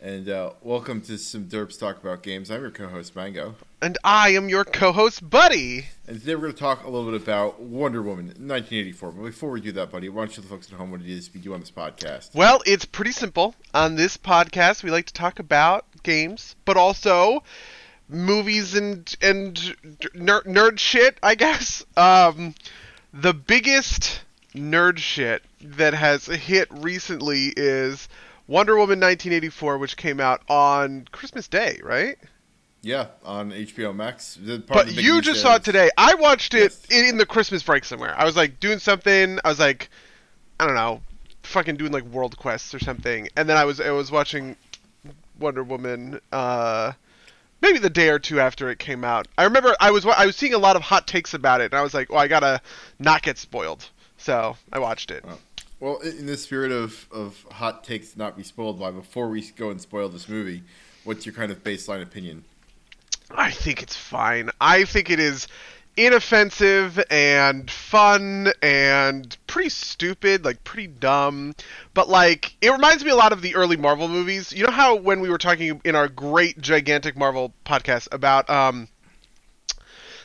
And uh, welcome to some Derps Talk About Games. I'm your co-host Mango, And I am your co-host, Buddy. and today we're going to talk a little bit about Wonder Woman 1984. But before we do that, buddy, why don't you tell the folks at home what it is we do on this podcast? Well, it's pretty simple. On this podcast, we like to talk about games, but also movies and and nerd, nerd shit, I guess. Um, the biggest nerd shit that has hit recently is Wonder Woman 1984, which came out on Christmas Day, right? Yeah, on HBO Max. But you just saw it today. I watched it Yes. in, the Christmas break somewhere. I was like doing something. I was like, I don't know, fucking doing like World Quests or something. And then I was I was watching Wonder Woman. Uh, maybe the day or two after it came out. I remember I was wa- I was seeing a lot of hot takes about it, and I was like, well, I gotta not get spoiled. So I watched it. Oh. Well, in the spirit of, of hot takes not be spoiled by, before we go and spoil this movie, what's your kind of baseline opinion? I think it's fine. I think it is inoffensive and fun and pretty stupid, like pretty dumb. But like it reminds me a lot of the early Marvel movies. You know how when we were talking in our great gigantic Marvel podcast about um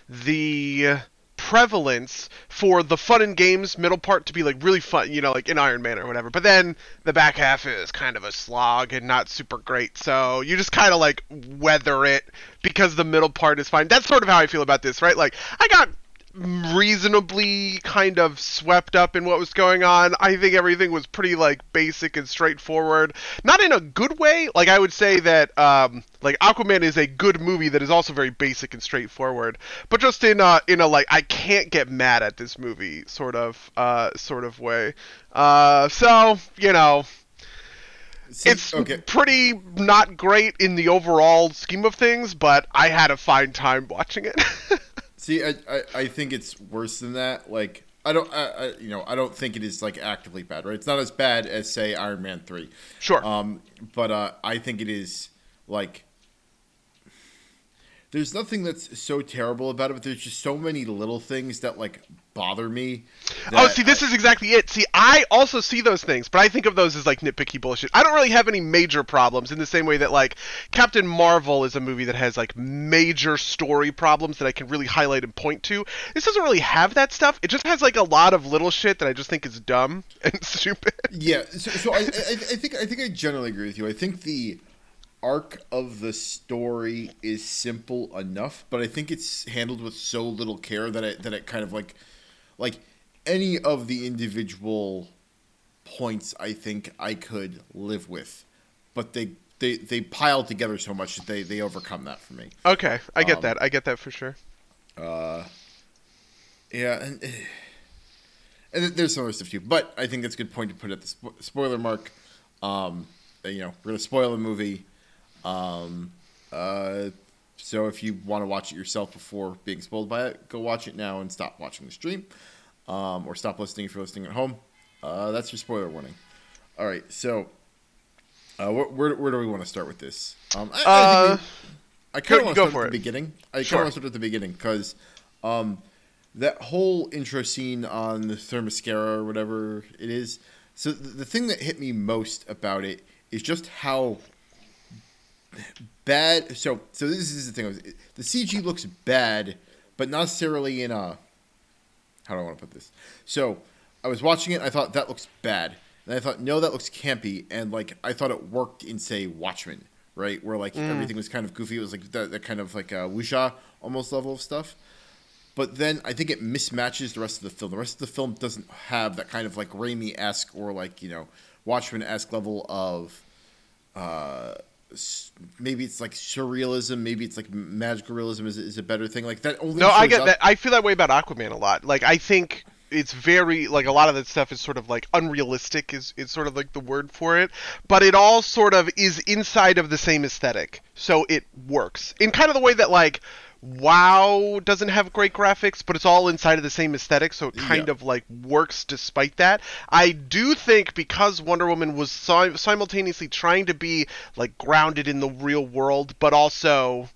the prevalence for the fun and games middle part to be like really fun, you know, like in Iron Man or whatever. But then the back half is kind of a slog and not super great. So you just kind of like weather it because the middle part is fine. That's sort of how I feel about this, right? Like I got reasonably kind of swept up in what was going on. I think everything was pretty like basic and straightforward. Not in a good way. Like I would say that um like Aquaman is a good movie that is also very basic and straightforward. But just in a in a like I can't get mad at this movie sort of uh sort of way. Uh so, you know, See, it's okay. pretty not great in the overall scheme of things, but I had a fine time watching it. See, I, I, I think it's worse than that. Like, I don't, I, I, you know, I don't think it is like actively bad, right? It's not as bad as say Iron Man three. Sure. Um, but uh, I think it is like there's nothing that's so terrible about it, but there's just so many little things that like bother me. Oh, see, this is exactly it. See, I also see those things, but I think of those as like nitpicky bullshit. I don't really have any major problems in the same way that like Captain Marvel is a movie that has like major story problems that I can really highlight and point to. This doesn't really have that stuff. It just has like a lot of little shit that I just think is dumb and stupid. Yeah, so, so I, I, I think I think I generally agree with you. I think the arc of the story is simple enough, but I think it's handled with so little care that it that it kind of like like any of the individual points I think I could live with, but they they they pile together so much that they they overcome that for me. Okay, I get Um, that. I get that for sure. Uh, yeah, and, and there's some other stuff too, but I think that's a good point to put at the spo- spoiler mark. Um, you know, we're gonna spoil the movie. Um, uh, so if you want to watch it yourself before being spoiled by it, go watch it now and stop watching the stream, um, or stop listening if you're listening at home. Uh, that's your spoiler warning. All right, so uh, where, where, where do we want to start with this? Um, I, I, Uh, think we, I kind of want to start at the beginning. I kind of want to start at the beginning because um, that whole intro scene on the Themyscira or whatever it is. So the, the thing that hit me most about it is just how bad. So so this is the thing. The CG looks bad, but not necessarily in a. How do I want to put this? So I was watching it. I thought that looks bad. And I thought, no, that looks campy. And like I thought it worked in say Watchmen, right? Where like everything was kind of goofy. It was like that, that kind of like a wuxia almost level of stuff. But then I think it mismatches the rest of the film. The rest of the film doesn't have that kind of like Raimi esque or like you know Watchmen esque level of uh, maybe it's like surrealism, maybe it's like magical realism is, is a better thing. Like that only No, I get up- that. I feel that way about Aquaman a lot. Like I think it's very like a lot of that stuff is sort of like unrealistic is is sort of like the word for it, but it all sort of is inside of the same aesthetic. So it works. In kind of the way that like WoW doesn't have great graphics, but it's all inside of the same aesthetic, so it kind Yeah. of like works despite that. I do think because Wonder Woman was si- simultaneously trying to be like grounded in the real world, but also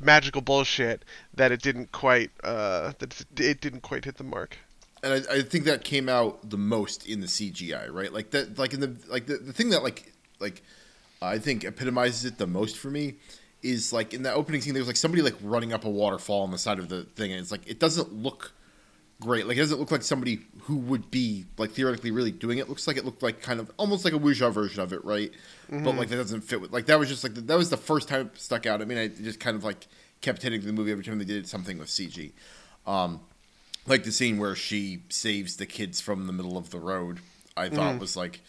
magical bullshit that it didn't quite uh that it didn't quite hit the mark. and I, I think that came out the most in the CGI, right? Like that, like in the like the, the thing that like like I think epitomizes it the most for me is like in the opening scene. There's like somebody like running up a waterfall on the side of the thing, and it's like it doesn't look great. Like it doesn't look like somebody who would be like theoretically really doing it. Looks like it looked like kind of almost like a Wuxia version of it, right? Mm-hmm. But like that doesn't fit with like that was just like the, that was the first time it stuck out. I mean, I just kind of like kept hitting the movie every time they did something with CG. Um, like the scene where she saves the kids from the middle of the road. I thought mm. was like,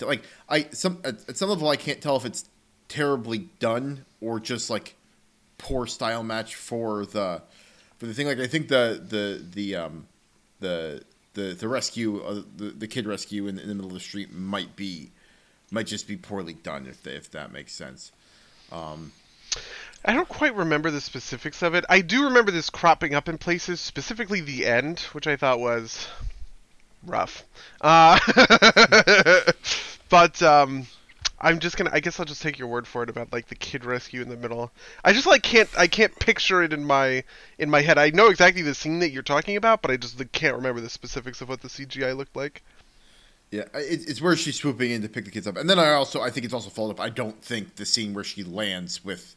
like I some at, at some level I can't tell if it's terribly done or just like poor style match for the for the thing. Like I think the the the um the the the rescue uh, the the kid rescue in, in, the middle of the street might be might just be poorly done if they, if that makes sense. Um, I don't quite remember the specifics of it. I do remember this cropping up in places, specifically the end, which I thought was rough. Uh, but um, I'm just gonna. I guess I'll just take your word for it about like the kid rescue in the middle. I just like can't. I can't picture it in my in my head. I know exactly the scene that you're talking about, but I just like, can't remember the specifics of what the CGI looked like. Yeah, it's where she's swooping in to pick the kids up, and then I also I think it's also followed up. I don't think the scene where she lands with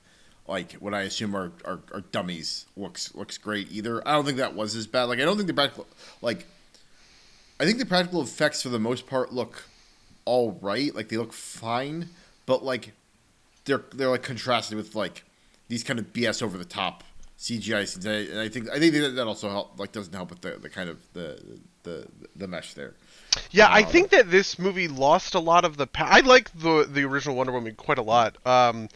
like what I assume are, are, are, dummies looks looks great either. I don't think that was as bad. Like I don't think the practical like I think the practical effects for the most part look all right. Like they look fine, but like they're they're like contrasted with like these kind of BS over the top CGI scenes. And I think I think that also help like doesn't help with the, the kind of the the the mesh there. Yeah, I um, think that this movie lost a lot of the. Pa- I like the the original Wonder Woman quite a lot. Um,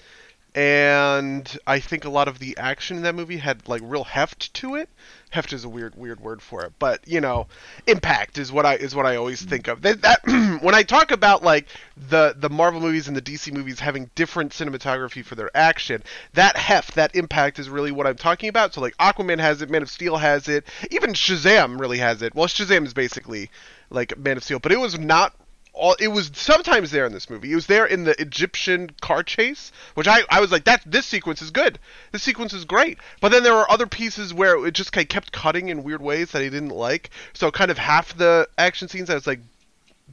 and I think a lot of the action in that movie had like real heft to it. Heft is a weird weird word for it, but you know, impact is what I is what I always think of. That, that when I talk about like the the Marvel movies and the DC movies having different cinematography for their action, that heft, that impact is really what I'm talking about. So like Aquaman has it, Man of Steel has it, even Shazam really has it. Well, Shazam is basically like Man of Steel, but it was not all it was sometimes there in this movie. It was there in the Egyptian car chase, which I, I was like, that this sequence is good. This sequence is great. But then there were other pieces where it just kind of kept cutting in weird ways that I didn't like. So kind of half the action scenes I was like,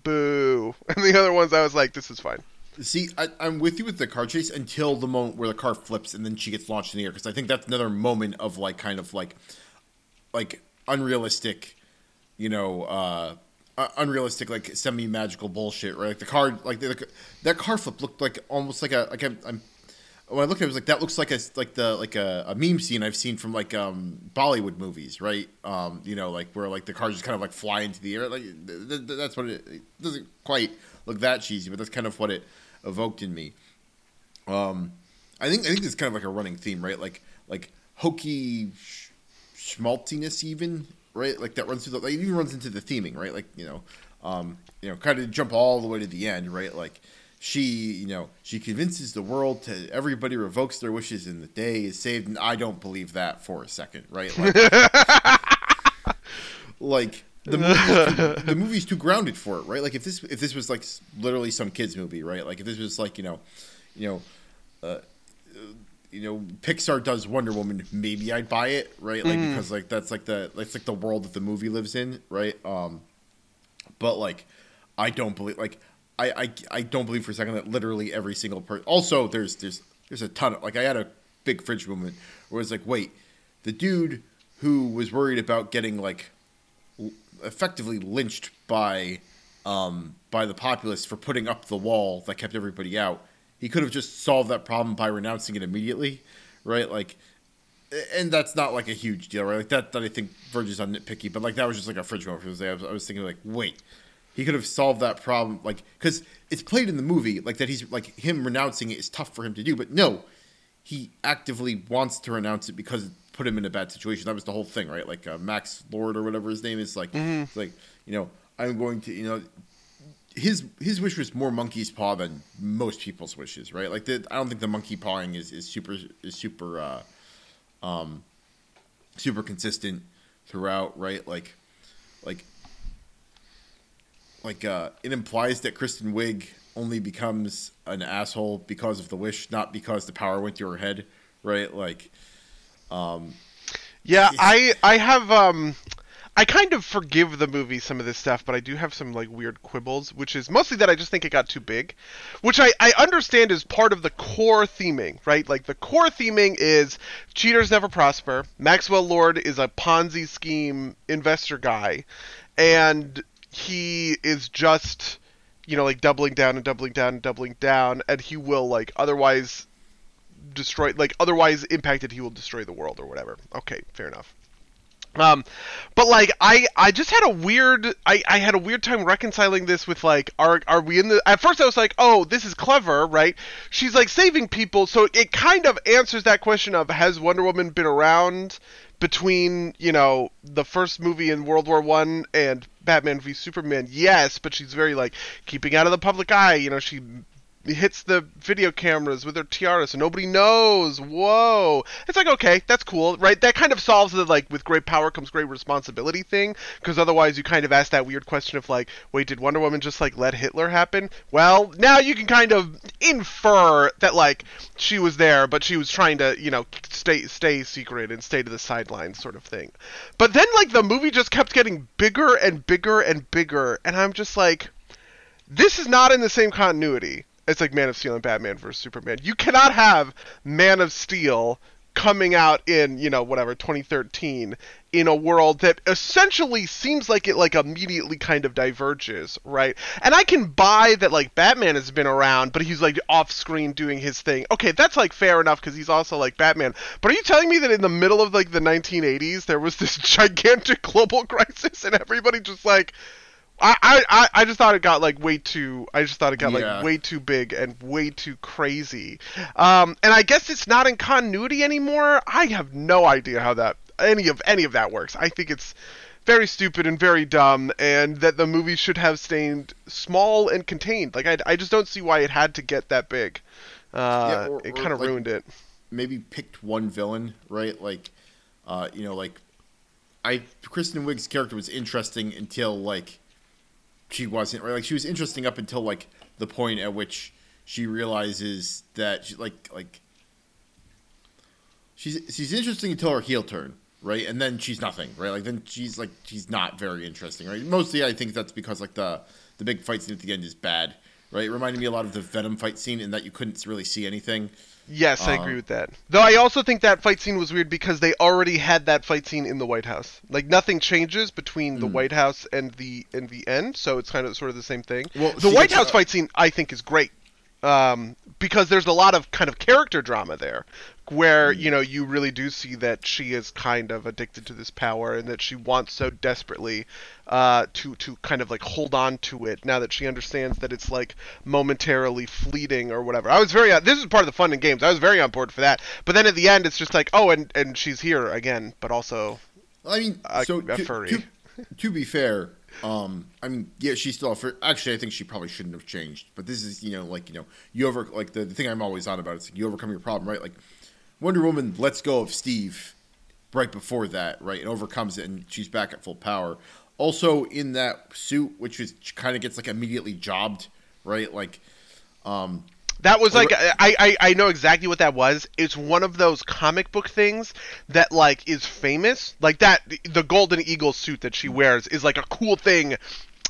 boo, and the other ones I was like, this is fine. See, I, am with you with the car chase until the moment where the car flips and then she gets launched in the air because I think that's another moment of like kind of like like unrealistic, you know. uh uh, unrealistic, like semi magical bullshit, right? Like the car, like the, that car flip looked like almost like a like I'm, I'm when I looked at it, was like that looks like a like the like a, a meme scene I've seen from like um Bollywood movies, right? Um, you know, like where like the cars just kind of like fly into the air. Like th- th- that's what it, it, doesn't quite look that cheesy, but that's kind of what it evoked in me. Um, I think I think it's kind of like a running theme, right? Like like hokey sh- schmaltiness, even right? Like that runs through the like even runs into the theming, right? Like you know, um, you know, kind of jump all the way to the end, right? Like she, you know, she convinces the world to everybody revokes their wishes and the day is saved, and I don't believe that for a second, right? Like, like the movie's, the movie's too grounded for it, right? Like if this if this was like literally some kids movie, right? Like if this was like you know, you know. Uh, you know Pixar does Wonder Woman, maybe I'd buy it, right? Like mm. because like that's like the that's like the world that the movie lives in, right? Um, but like I don't believe like I I, I don't believe for a second that literally every single person. Also, there's there's there's a ton of like I had a big fridge moment where it's like, wait, the dude who was worried about getting like effectively lynched by um by the populace for putting up the wall that kept everybody out he could have just solved that problem by renouncing it immediately, right? Like, and that's not like a huge deal, right? Like that, that I think verges on nitpicky, but like that was just like a fridge moment. I was, I was thinking like, wait, he could have solved that problem, like because it's played in the movie, like that he's like him renouncing it is tough for him to do, but no, he actively wants to renounce it because it put him in a bad situation. That was the whole thing, right? Like uh, Max Lord or whatever his name is, like, mm-hmm. like you know, I'm going to, you know, his his wish was more monkey's paw than most people's wishes, right? Like the, I don't think the monkey pawing is, is super is super uh, um, super consistent throughout, right? Like like like uh, it implies that Kristen Wiig only becomes an asshole because of the wish, not because the power went to her head, right? Like, um, yeah, I I have um I kind of forgive the movie some of this stuff, but I do have some like weird quibbles, which is mostly that I just think it got too big, which I, I understand is part of the core theming, right? Like the core theming is cheaters never prosper. Maxwell Lord is a Ponzi scheme investor guy, and he is just you know like doubling down and doubling down and doubling down, and he will like otherwise destroy like otherwise impacted he will destroy the world or whatever. Okay, fair enough. Um, but like I, I just had a weird, I, I had a weird time reconciling this with like, are, are we in the? At first, I was like, oh, this is clever, right? She's like saving people, so it kind of answers that question of has Wonder Woman been around between you know the first movie in World War One and Batman v Superman? Yes, but she's very like keeping out of the public eye. You know, she hits the video cameras with her tiara so nobody knows. Whoa. It's like, okay, that's cool, right? That kind of solves the, like, with great power comes great responsibility thing, because otherwise you kind of ask that weird question of, like, wait, did Wonder Woman just, like, let Hitler happen? Well, now you can kind of infer that, like, she was there, but she was trying to, you know, stay, stay secret and stay to the sidelines sort of thing. But then, like, the movie just kept getting bigger and bigger and bigger, and I'm just like, this is not in the same continuity it's like Man of Steel and Batman versus Superman. You cannot have Man of Steel coming out in you know whatever 2013 in a world that essentially seems like it like immediately kind of diverges right? And i can buy that like batman has been around but he's like off screen doing his thing. Okay that's like fair enough because he's also like batman. But are you telling me that in the middle of like the 1980s there was this gigantic global crisis and everybody just like I, I, I just thought it got like way too. I just thought it got yeah. like way too big and way too crazy. Um, and I guess it's not in continuity anymore. I have no idea how that any of any of that works. I think it's very stupid and very dumb, and that the movie should have stayed small and contained. Like I, I just don't see why it had to get that big. Uh, yeah, or, it kind of like ruined it. Maybe picked one villain, right? Like, uh, you know, like I Kristen Wiig's character was interesting until like she wasn't right. Like she was interesting up until like the point at which she realizes that she like like she's she's interesting until her heel turn, right? And then she's nothing, right? Like then she's like she's not very interesting, right? Mostly, I think that's because like the the big fight scene at the end is bad, right? It reminded me a lot of the Venom fight scene in that you couldn't really see anything. Yes, I agree um, with that. Though I also think that fight scene was weird because they already had that fight scene in the White House. Like nothing changes between the mm. White House and the and the end, so it's kind of sort of the same thing. Well, the White House uh, fight scene I think is great. Um, because there's a lot of kind of character drama there where mm. you know you really do see that she is kind of addicted to this power and that she wants so desperately uh, to to kind of like hold on to it now that she understands that it's like momentarily fleeting or whatever. I was very uh, this is part of the fun in games. I was very on board for that. But then at the end, it's just like oh, and and she's here again, but also I mean, a, so a furry. To, to, to be fair, um, I mean, yeah, she's still for. Actually, I think she probably shouldn't have changed. But this is, you know, like you know, you over like the, the thing I'm always on about. It's like you overcome your problem, right? Like Wonder Woman lets go of Steve right before that, right, and overcomes it, and she's back at full power. Also in that suit, which is kind of gets like immediately jobbed, right? Like, um, that was like I, I I know exactly what that was. It's one of those comic book things that like is famous. Like that the Golden Eagle suit that she wears is like a cool thing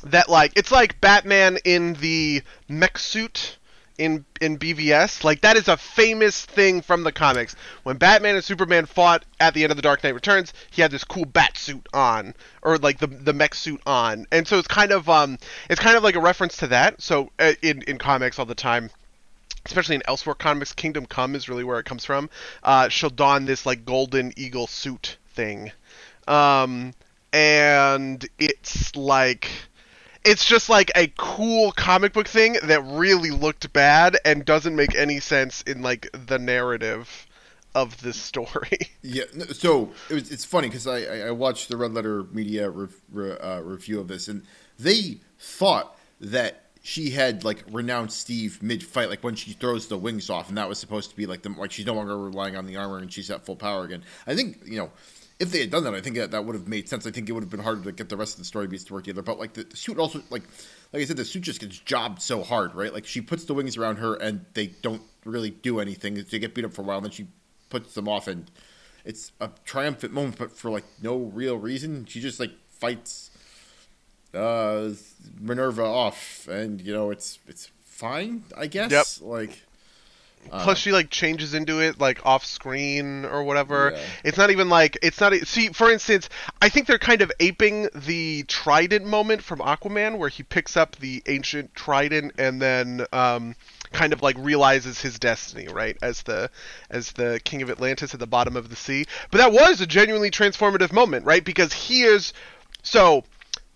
that like it's like Batman in the mech suit in in BVS. Like that is a famous thing from the comics. When Batman and Superman fought at the end of the Dark Knight Returns, he had this cool bat suit on, or like the the mech suit on, and so it's kind of um it's kind of like a reference to that. So uh, in in comics all the time. Especially in Elseworld comics, Kingdom Come is really where it comes from. Uh, she'll don this like golden eagle suit thing, um, and it's like it's just like a cool comic book thing that really looked bad and doesn't make any sense in like the narrative of this story. Yeah, so it was, it's funny because I, I watched the Red Letter Media re, re, uh, review of this, and they thought that she had like renounced Steve mid fight, like when she throws the wings off, and that was supposed to be like the like she's no longer relying on the armor and she's at full power again. I think you know if they had done that, I think that, that would have made sense. I think it would have been harder to get the rest of the story beats to work together. But like the, the, suit also like like I said, the suit just gets jobbed so hard, right? Like she puts the wings around her and they don't really do anything. They get beat up for a while, and then she puts them off, and it's a triumphant moment, but for like no real reason. She just like fights uh, Minerva off, and you know it's it's fine, I guess. Yep. Like. uh, Plus, she like changes into it like off screen or whatever. Yeah. It's not even like it's not. See, for instance, I think they're kind of aping the trident moment from Aquaman, where he picks up the ancient trident and then um, kind of like realizes his destiny, right, as the as the king of Atlantis at the bottom of the sea. But that was a genuinely transformative moment, right? Because he is so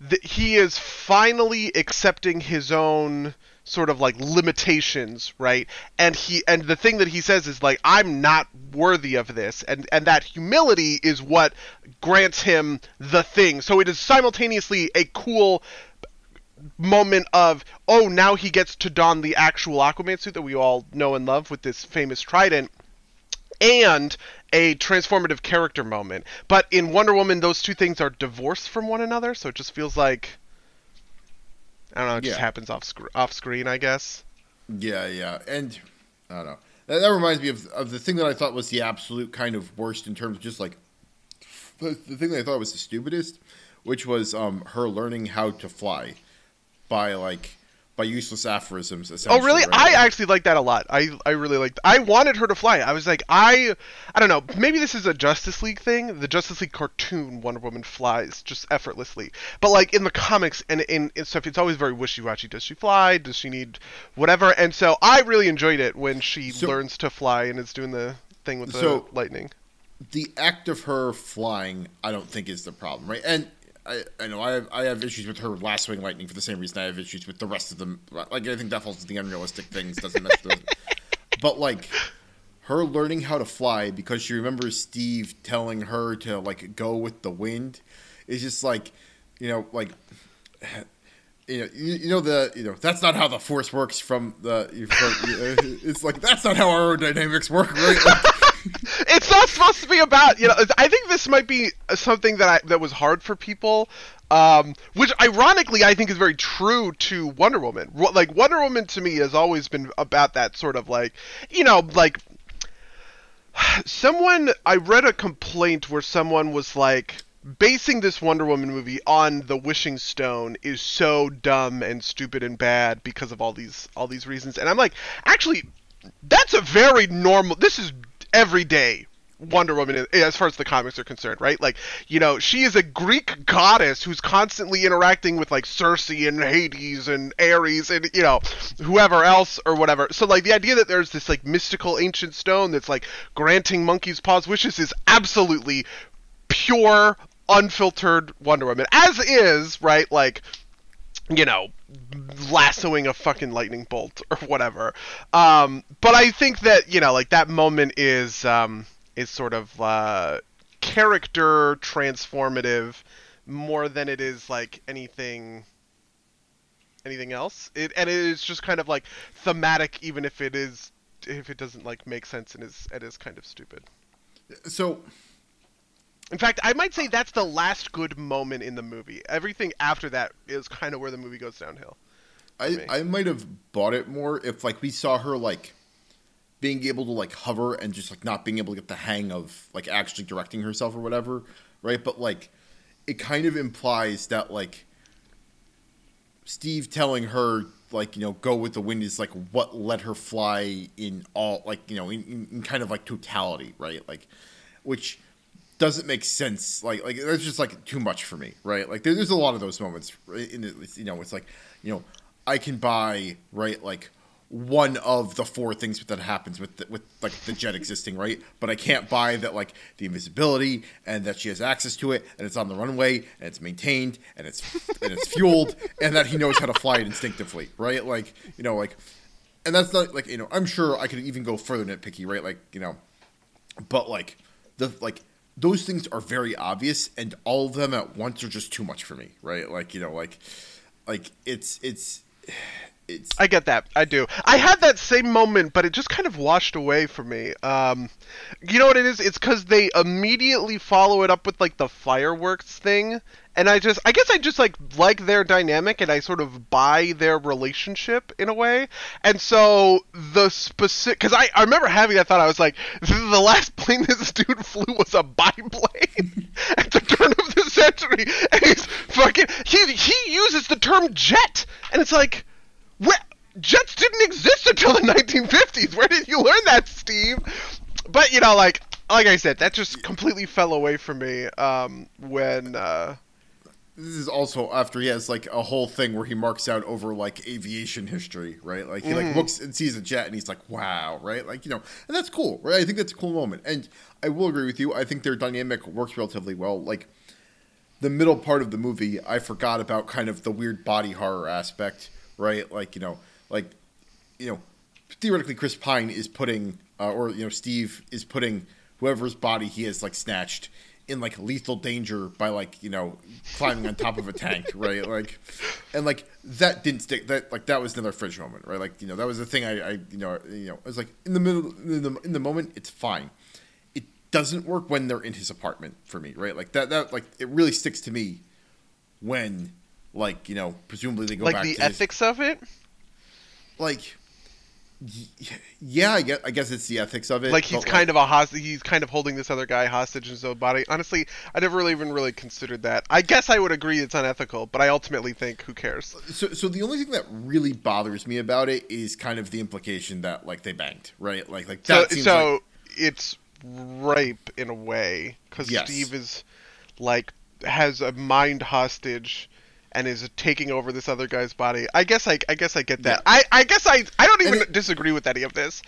th- he is finally accepting his own sort of like limitations right? And he and the thing that he says is like i'm not worthy of this and and that humility is what grants him the thing. So it is simultaneously a cool moment of oh now he gets to don the actual aquaman suit that we all know and love with this famous trident and a transformative character moment. But in Wonder Woman, those two things are divorced from one another, so it just feels like I don't know. It just happens off sc- off screen, I guess. Yeah, yeah, and I don't know. That, that reminds me of of the thing that I thought was the absolute kind of worst in terms of just like the, the thing that I thought was the stupidest, which was um her learning how to fly by like by useless aphorisms. Oh, really? right? I actually like that a lot. I I really liked. I wanted her to fly. I was like, I I don't know. Maybe this is a Justice League thing. The Justice League cartoon, Wonder Woman flies just effortlessly. But like in the comics and in, in stuff, it's always very wishy-washy. Does she fly? Does she need whatever? And so I really enjoyed it when she So- learns to fly and is doing the thing with the So- lightning. the act of her flying, I don't think is the problem, right? And I, I know I have I have issues with her last swing lightning for the same reason I have issues with the rest of them. Like I think that falls into the unrealistic things, doesn't mesh with. But like her learning how to fly because she remembers Steve telling her to like go with the wind is just like you know like you know you, you know the you know that's not how the force works from the from, it's like that's not how aerodynamics work right like, it's not supposed to be about you know i think this might be something that I, that was hard for people um, which ironically i think is very true to wonder woman. Like wonder woman to me has always been about that sort of like you know like someone i read a complaint where someone was like basing this wonder woman movie on the wishing stone is so dumb and stupid and bad because of all these all these reasons. And i'm like actually that's a very normal this is everyday Wonder Woman as far as the comics are concerned, right? Like, you know, she is a Greek goddess who's constantly interacting with like Circe and Hades and Ares and you know, whoever else or whatever. So like the idea that there's this like mystical ancient stone that's like granting monkey's paws wishes is absolutely pure unfiltered Wonder Woman. As is, right? Like you know, lassoing a fucking lightning bolt or whatever. Um, but I think that you know, like that moment is um, is sort of uh, character transformative more than it is like anything anything else. It and it is just kind of like thematic, even if it is if it doesn't like make sense and is it is kind of stupid. so In fact, I might say that's the last good moment in the movie. Everything after that is kind of where the movie goes downhill. I. I might have bought it more if like we saw her like being able to like hover and just like not being able to get the hang of like actually directing herself or whatever, right? But like it kind of implies that like Steve telling her like you know go with the wind is like what let her fly in all like you know in, in kind of like totality, right? Like which doesn't make sense. Like like that's just like too much for me, right? Like there, there's a lot of those moments in. You know, it's like you know I can buy right like one of the four things that happens with the, with like the jet existing, right? But I can't buy that like the invisibility and that she has access to it and it's on the runway and it's maintained and it's and it's fueled and that he knows how to fly it instinctively, right? Like you know like and that's not like you know I'm sure I could even go further nitpicky, right? Like you know but like the like those things are very obvious and all of them at once are just too much for me right? Like you know like like it's it's it's I get that. I do. I had that same moment, but it just kind of washed away for me. Um, you know what it is? It's because they immediately follow it up with like the fireworks thing, and I just, I guess I just like like their dynamic, and I sort of buy their relationship in a way. And so the specific, because I, I remember having that thought. I was like, the last plane this dude flew was a biplane. At the turn of the century, and he's fucking. He he uses the term jet, and it's like, where jets didn't exist until the 1950s. Where did you learn that, Steve? But you know, like like I said, that just completely fell away from me um, when. Uh, this is also after he has like a whole thing where he marks out over like aviation history, right? Like he Mm. like looks and sees a jet and he's like, "Wow!" Right? Like you know, and that's cool, right? I think that's a cool moment, and I will agree with you. I think their dynamic works relatively well. Like the middle part of the movie, I forgot about kind of the weird body horror aspect, right? Like you know, like you know, theoretically, Chris Pine is putting, uh, or you know, Steve is putting whoever's body he has like snatched in like lethal danger by like you know climbing on top of a tank, right? Like, and like that didn't stick. That like that was another fridge moment, right? Like you know that was the thing I, I you know you know I was like in the middle in the in the moment it's fine. It doesn't work when they're in his apartment for me, right? Like that that like it really sticks to me when like you know presumably they go like back the to his- ethics of it. like yeah I guess, I guess it's the ethics of it Like he's kind of a hostage. He's kind of holding this other guy hostage in his own body. Honestly, I never really even really considered that. I guess I would agree it's unethical, but I ultimately think who cares? so so the only thing that really bothers me about it is kind of the implication that like they banged right like like So, that seems so like, it's rape in a way because Yes. Steve is like has a mind hostage and is taking over this other guy's body. I guess I I guess I get that. Yeah. I I guess I I don't even it- disagree with any of this.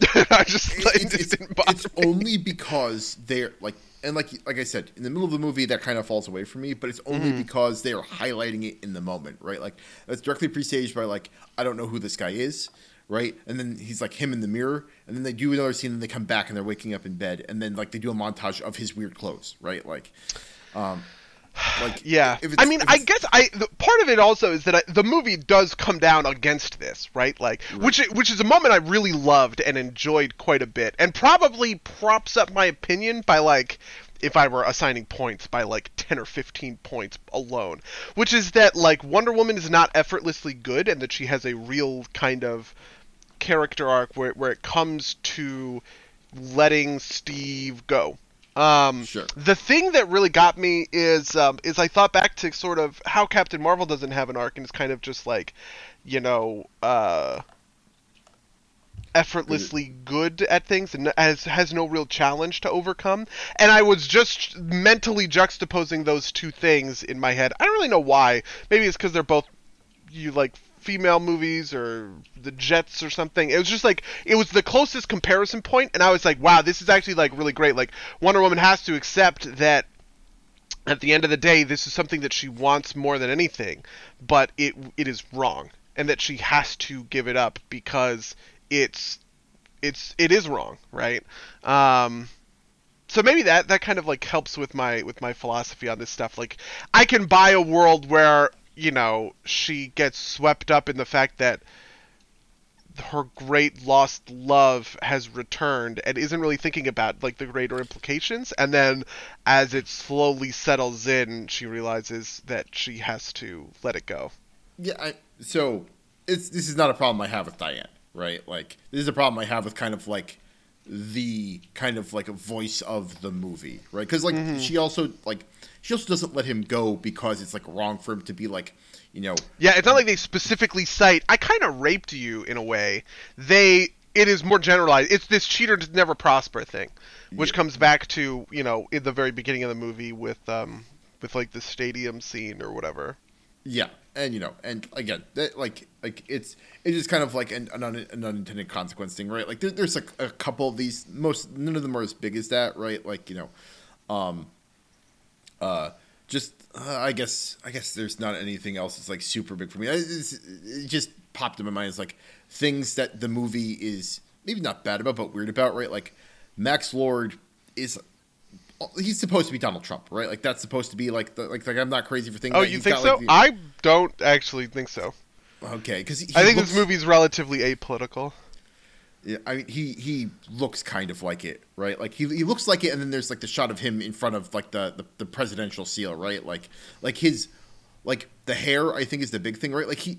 I just it- like, it's, it didn't bother it's me. only because they're like and like like I said in the middle of the movie that kind of falls away from me but it's only Mm-hmm. because they are highlighting it in the moment right like that's directly presaged by like I don't know who this guy is right and then he's like him in the mirror and then they do another scene and they come back and they're waking up in bed and then like they do a montage of his weird clothes right like um like Yeah, I mean, I guess I the, part of it also is that I, the movie does come down against this, right? Like, which which is a moment I really loved and enjoyed quite a bit, and probably props up my opinion by like if I were assigning points by like 10 or 15 points alone, which is that like Wonder Woman is not effortlessly good and that she has a real kind of character arc where where it comes to letting Steve go. Um, Sure. The thing that really got me is um, is I thought back to sort of how Captain Marvel doesn't have an arc and is kind of just like, you know, uh, effortlessly good at things and has has no real challenge to overcome. And I was just mentally juxtaposing those two things in my head. I don't really know why. Maybe it's because they're both you like female movies or the Jets or something. It was just like it was the closest comparison point, and I was like, wow, this is actually like really great. Like Wonder Woman has to accept that at the end of the day, this is something that she wants more than anything, but it it is wrong, and that she has to give it up because it's it's it is wrong, right? Um, so maybe that that kind of like helps with my with my philosophy on this stuff. Like I can buy a world where you know she gets swept up in the fact that her great lost love has returned and isn't really thinking about like the greater implications and then as it slowly settles in she realizes that she has to let it go Yeah, I, so it's this is not a problem I have with Diana, right? Like this is a problem I have with kind of like the kind of like a voice of the movie, right? Because like Mm-hmm. she also like she also doesn't let him go because it's like wrong for him to be like you know yeah it's not like they specifically cite i kind of raped you in a way they it is more generalized it's this cheater does never prosper thing which Yeah. comes back to you know in the very beginning of the movie with um with like the stadium scene or whatever yeah, and you know and again that like like it's it is just kind of like an, an, un, an unintended consequence thing, right? Like there, there's like a couple of these most none of them are as big as that, right? Like you know, um, uh, just uh, I guess I guess there's not anything else that's like super big for me. It's- It just popped in my mind as like things that the movie is maybe not bad about, but weird about, right? Like Max Lord is he's supposed to be Donald Trump, right? Like that's supposed to be like the like like I'm not crazy for thinking. oh you think got, so like, the- i don't actually think so okay, because i think this movie's relatively apolitical Yeah, I mean, he he looks kind of like it, right? Like he he looks like it, and then there's like the shot of him in front of like the the, the presidential seal, right? Like like his like the hair, I think is the big thing, right? Like he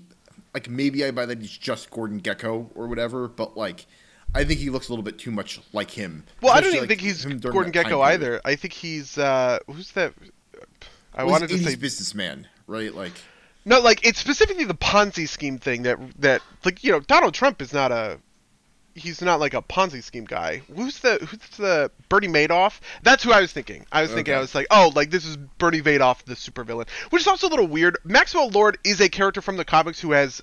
like maybe I buy that he's just Gordon Gekko or whatever, but like I think he looks a little bit too much like him. Well, I don't even like, think he's Gordon Gekko either. I think he's uh, who's that? I Well, wanted he's to say businessman, right? Like, no, like it's specifically the Ponzi scheme thing that that like you know Donald Trump is not a he's not like a Ponzi scheme guy. Who's the who's the Bernie Madoff? That's who I was thinking. I was thinking I was like, oh, like this is Bernie Madoff, the supervillain, which is also a little weird. Maxwell Lord is a character from the comics who has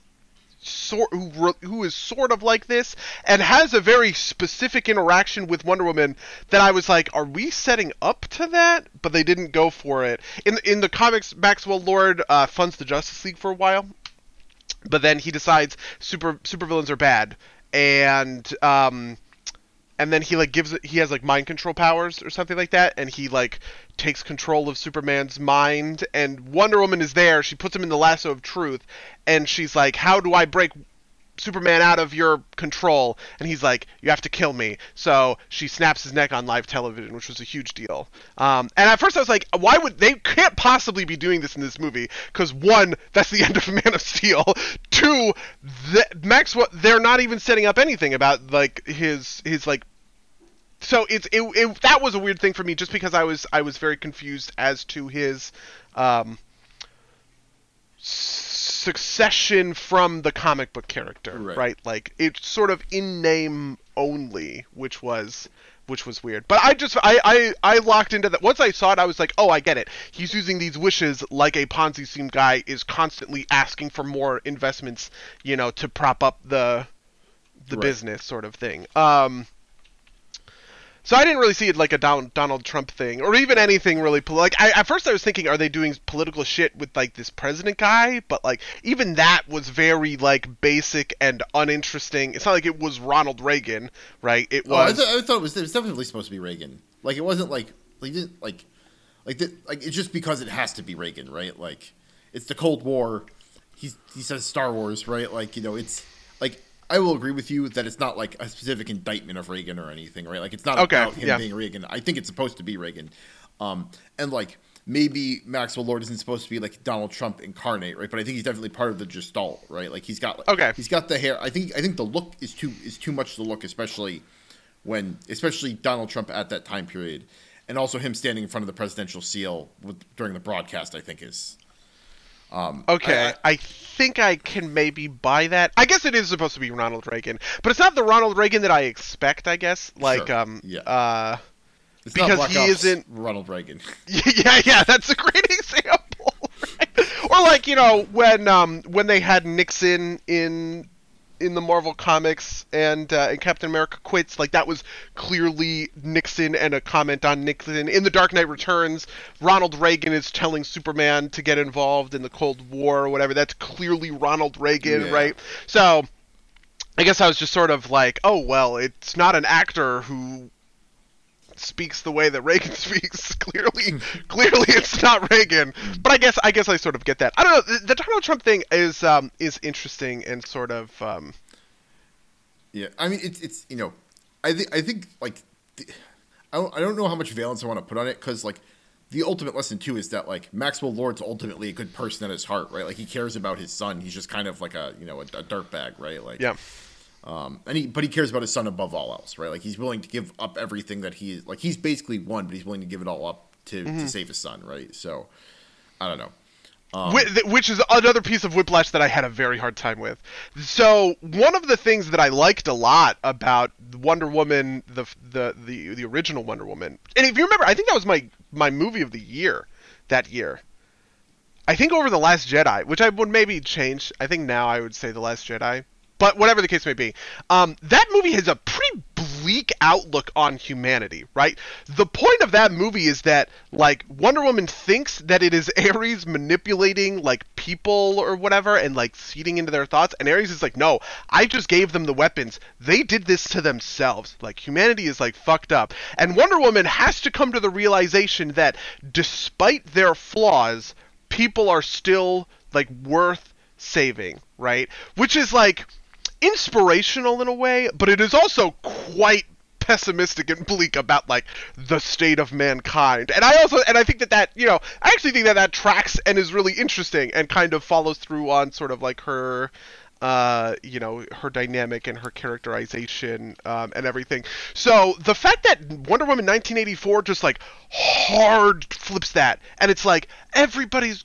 sort who, who is sort of like this and has a very specific interaction with Wonder Woman that I was like, are we setting up to that? But they didn't go for it. In in the comics, Maxwell Lord uh, funds the Justice League for a while, but then he decides super supervillains are bad, and um, and then he like gives he has like mind control powers or something like that and he like takes control of superman's mind and wonder woman is there. She puts him in the lasso of truth and she's like how do i break superman out of your control and he's like you have to kill me. So she snaps his neck on live television which was a huge deal. Um, and at first i was like why would they can't possibly be doing this in this movie because one that's the end of man of steel. Two th- maxwell they're not even setting up anything about like his his like so it's it, it that was a weird thing for me just because I was I was very confused as to his um succession from the comic book character Right. like it's sort of in name only which was which was weird. But i just I, I i locked into that. Once i saw it i was like oh i get it. He's using these wishes like a ponzi scheme guy is constantly asking for more investments you know to prop up the the Right. business sort of thing. Um so I didn't really see it like a Don- Donald Trump thing, or even anything really. Pol- like I, at first, I was thinking, are they doing political shit with like this president guy? But like even that was very like basic and uninteresting. It's not like it was Ronald Reagan, right? It oh, I, was. th- I thought it was, it was definitely supposed to be Reagan. Like, it wasn't like, like, didn't, like, like, the, like, it's just because it has to be Reagan, right? Like, it's the Cold War. He's, he says Star Wars, right? Like, you know, it's like, I will agree with you that it's not like a specific indictment of Reagan or anything, right? Like, it's not Okay, about him yeah. being Reagan. I think it's supposed to be Reagan. Um, and like, maybe Maxwell Lord isn't supposed to be like Donald Trump incarnate, right? But I think he's definitely part of the Gestalt, right? Like, he's got like, Okay. he's got the hair. I think, I think the look is too is too much the look, especially when, especially Donald Trump at that time period, and also him standing in front of the presidential seal with, during the broadcast. I think is Okay, I- I, think I can maybe buy that. I guess it is supposed to be Ronald Reagan, but it's not the Ronald Reagan that I expect. I guess, like, Sure, um, yeah. uh, it's Because he Ops isn't- Ronald Reagan. yeah, yeah, that's a great example. right? Or like you know when um when they had Nixon in in the Marvel comics and uh, and Captain America quits, like that was clearly Nixon and a comment on Nixon. In The Dark Knight Returns, Ronald Reagan is telling Superman to get involved in the Cold War or whatever. That's clearly Ronald Reagan, Yeah. right? So. I guess I was just sort of like, oh well, it's not an actor who speaks the way that Reagan speaks. Clearly, clearly it's not Reagan. But I guess I guess I sort of get that. I don't know. The, the Donald Trump thing is um, is interesting and sort of um, Yeah, I mean it's it's you know, I think I think like the, I don't I don't know how much valence I want to put on it because like the ultimate lesson too is that like Maxwell Lord's ultimately a good person at his heart, right? Like he cares about his son. He's just kind of like a you know a, a dirtbag, right? Like yeah. Um, and he, but he cares about his son above all else, right? Like he's willing to give up everything that he is. Like he's basically won, but he's willing to give it all up to, to save his son, right? So, I don't know. Um, Whi- which is another piece of Whiplash that I had a very hard time with. So one of the things that I liked a lot about Wonder Woman, the the the, the original Wonder Woman, and if you remember, I think that was my my movie of the year that year. I think over the Last Jedi, which I would maybe change. I think now I would say the Last Jedi, but whatever the case may be, um, that movie has a pretty bleak outlook on humanity, right? The point of that movie is that like Wonder Woman thinks that it is Ares manipulating like people or whatever and like seeding into their thoughts, and Ares is like, no, I just gave them the weapons. They did this to themselves. Like humanity is like fucked up, and Wonder Woman has to come to the realization that despite their flaws, people are still like worth saving, right? Which is like inspirational in a way, but it is also quite pessimistic and bleak about like the state of mankind. And I also and I think that that, you know, I actually think that that tracks and is really interesting and kind of follows through on sort of like her uh, you know, her dynamic and her characterization um, and everything. So the fact that Wonder Woman 1984 just like hard flips that, and it's like everybody's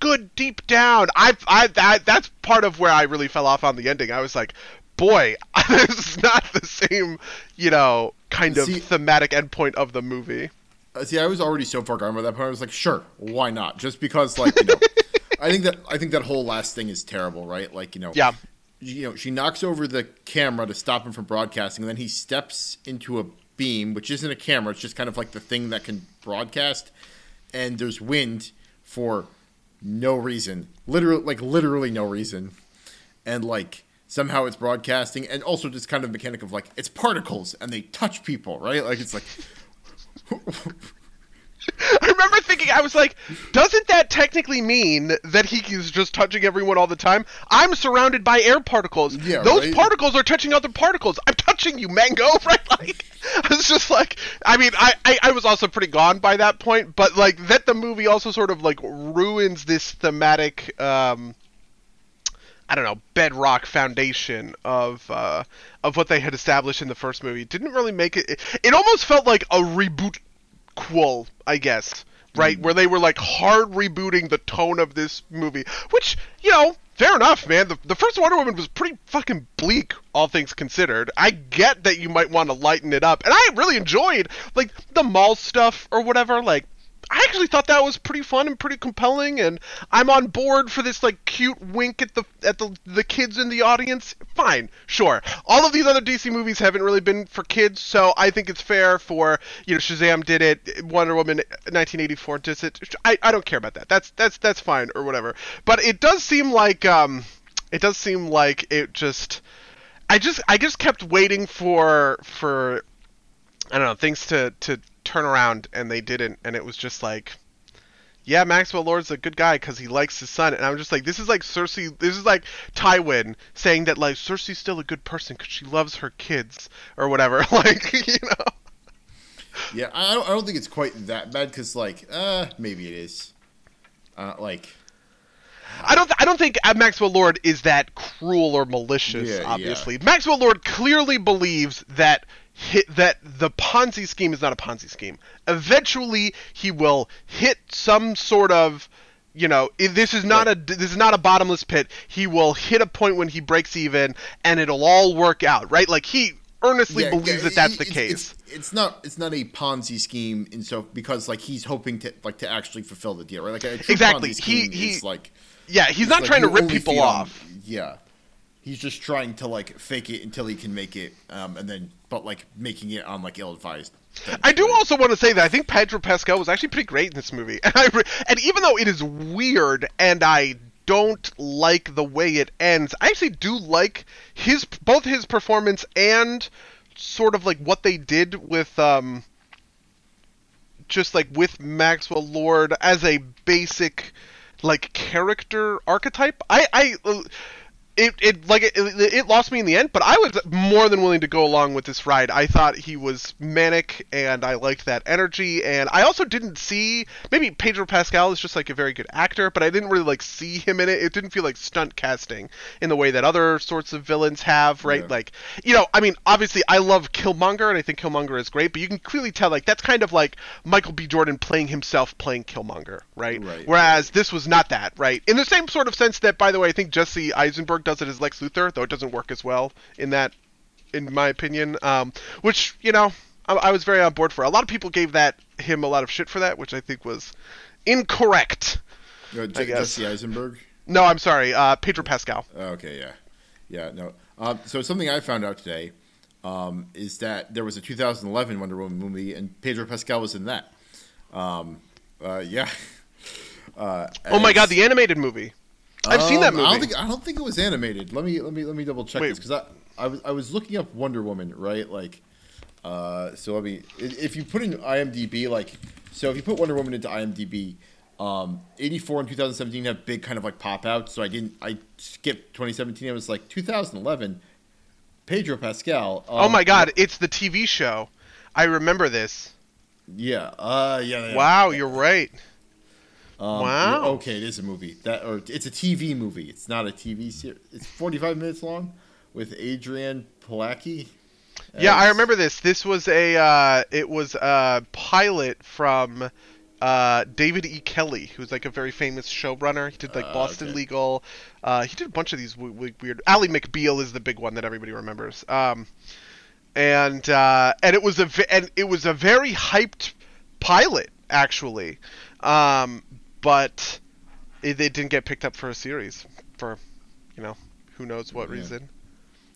good deep down. I, I, that, that's part of where I really fell off on the ending. I was like, boy, this is not the same, you know, kind of See- thematic endpoint of the movie. Uh, see, I was already so far gone by that point. I was like, sure, why not? Just because, like, you know, I think that I think that whole last thing is terrible, right? Like, you know, Yeah. you know, she knocks over the camera to stop him from broadcasting, and then he steps into a beam, which isn't a camera; it's just kind of like the thing that can broadcast. And there's wind for no reason, literally, like literally no reason, and like somehow it's broadcasting, and also just kind of mechanic of like it's particles and they touch people, right? Like it's like. I remember thinking, I was like, doesn't that technically mean that he is just touching everyone all the time? I'm surrounded by air particles. Yeah, Those right? particles are touching other particles. I'm touching you, Mango, right? Like, I was just like, I mean, I, I, I was also pretty gone by that point, but like, that the movie also sort of like ruins this thematic, um, I don't know, bedrock foundation of uh, of what they had established in the first movie. Didn't really make it. It, it almost felt like a reboot quel, I guess, right? Mm. Where they were like hard rebooting the tone of this movie, which you know. Fair enough, man. The, the first Wonder Woman was pretty fucking bleak, all things considered. I get that you might want to lighten it up, and I really enjoyed like the mall stuff or whatever. Like, I actually thought that was pretty fun and pretty compelling, and I'm on board for this like cute wink at the at the the kids in the audience. Fine, sure. All of these other DC movies haven't really been for kids, so I think it's fair for you know Shazam did it, Wonder Woman 1984 did it. I, I don't care about that. That's that's that's fine or whatever. But it does seem like um it does seem like it just I just I just kept waiting for for I don't know things to to turn around and they didn't and it was just like yeah Maxwell Lord's a good guy because he likes his son and I'm just like this is like Cersei this is like Tywin saying that like Cersei's still a good person because she loves her kids or whatever like you know Yeah, I don't, I don't think it's quite that bad because, like, uh, maybe it is. Uh, like, I don't. Th- I don't think Maxwell Lord is that cruel or malicious. Yeah, obviously, Maxwell Lord clearly believes that hit that the Ponzi scheme is not a Ponzi scheme. Eventually, he will hit some sort of. You know, this is not a this is not a bottomless pit. He will hit a point when he breaks even, and it'll all work out, right? Like he earnestly yeah, believes yeah, that that's the it's, case. It's, it's not. It's not a Ponzi scheme, and so because like he's hoping to like to actually fulfill the deal, right? Like Exactly. He- scheme he- is like yeah, he's not like trying to rip people feed on- off. yeah, he's just trying to like fake it until he can make it, um, and then but like making it on like ill-advised. I do also want to say that I think Pedro Pascal was actually pretty great in this movie, and I re- and even though it is weird and I don't like the way it ends, I actually do like his both his performance and sort of like what they did with um just like with Maxwell Lord as a basic like character archetype. I I uh, it, it like it, it lost me in the end, but I was more than willing to go along with this ride. I thought he was manic, and I liked that energy. And I also didn't see maybe Pedro Pascal is just like a very good actor, but I didn't really like see him in it. It didn't feel like stunt casting in the way that other sorts of villains have, right? Yeah. Like you know, I mean, obviously I love Killmonger, and I think Killmonger is great, but you can clearly tell like that's kind of like Michael B. Jordan playing himself playing Killmonger, right? Right, Whereas this was not that, right? In the same sort of sense that, by the way, I think Jesse Eisenberg does it as Lex Luthor, though it doesn't work as well in that, in my opinion. Um, which you know, I, I was very on board for. A lot of people gave that him a lot of shit for that, which I think was incorrect. Uh, I J- guess. Jesse Eisenberg. No, I'm sorry, uh, Pedro Pascal. Okay, yeah, yeah, no. Um, so something I found out today um, is that there was a 2011 Wonder Woman movie, and Pedro Pascal was in that. Um, uh, yeah. Uh, Oh my god, the animated movie. I've seen that Um, movie. I don't think I don't think it was animated. Let me let me let me double check Wait. this because I, I was I was looking up Wonder Woman right like, uh, so let me if you put in IMDb like so if you put Wonder Woman into IMDb, um, 84 and 2017 have big kind of like pop outs. So I didn't I skipped 2017. I was like 2011, Pedro Pascal. Um, oh my god, it's the TV show. I remember this. Yeah. Uh. Yeah. yeah. Wow, you're right. Um, Wow. Okay, it is a movie. That or it's a TV movie. It's not a TV series. It's 45 minutes long with Adrianne Palicki. Yeah, I remember this. This was a uh, it was a pilot from uh, David E. Kelley, who's like a very famous showrunner. He did like Ah, Boston okay. Legal. Uh, he did a bunch of these w- w- weird. Ally McBeal is the big one that everybody remembers. Um, and uh, and it was a and it was a very hyped pilot actually, um, but it, it didn't get picked up for a series for you know who knows what Yeah. reason.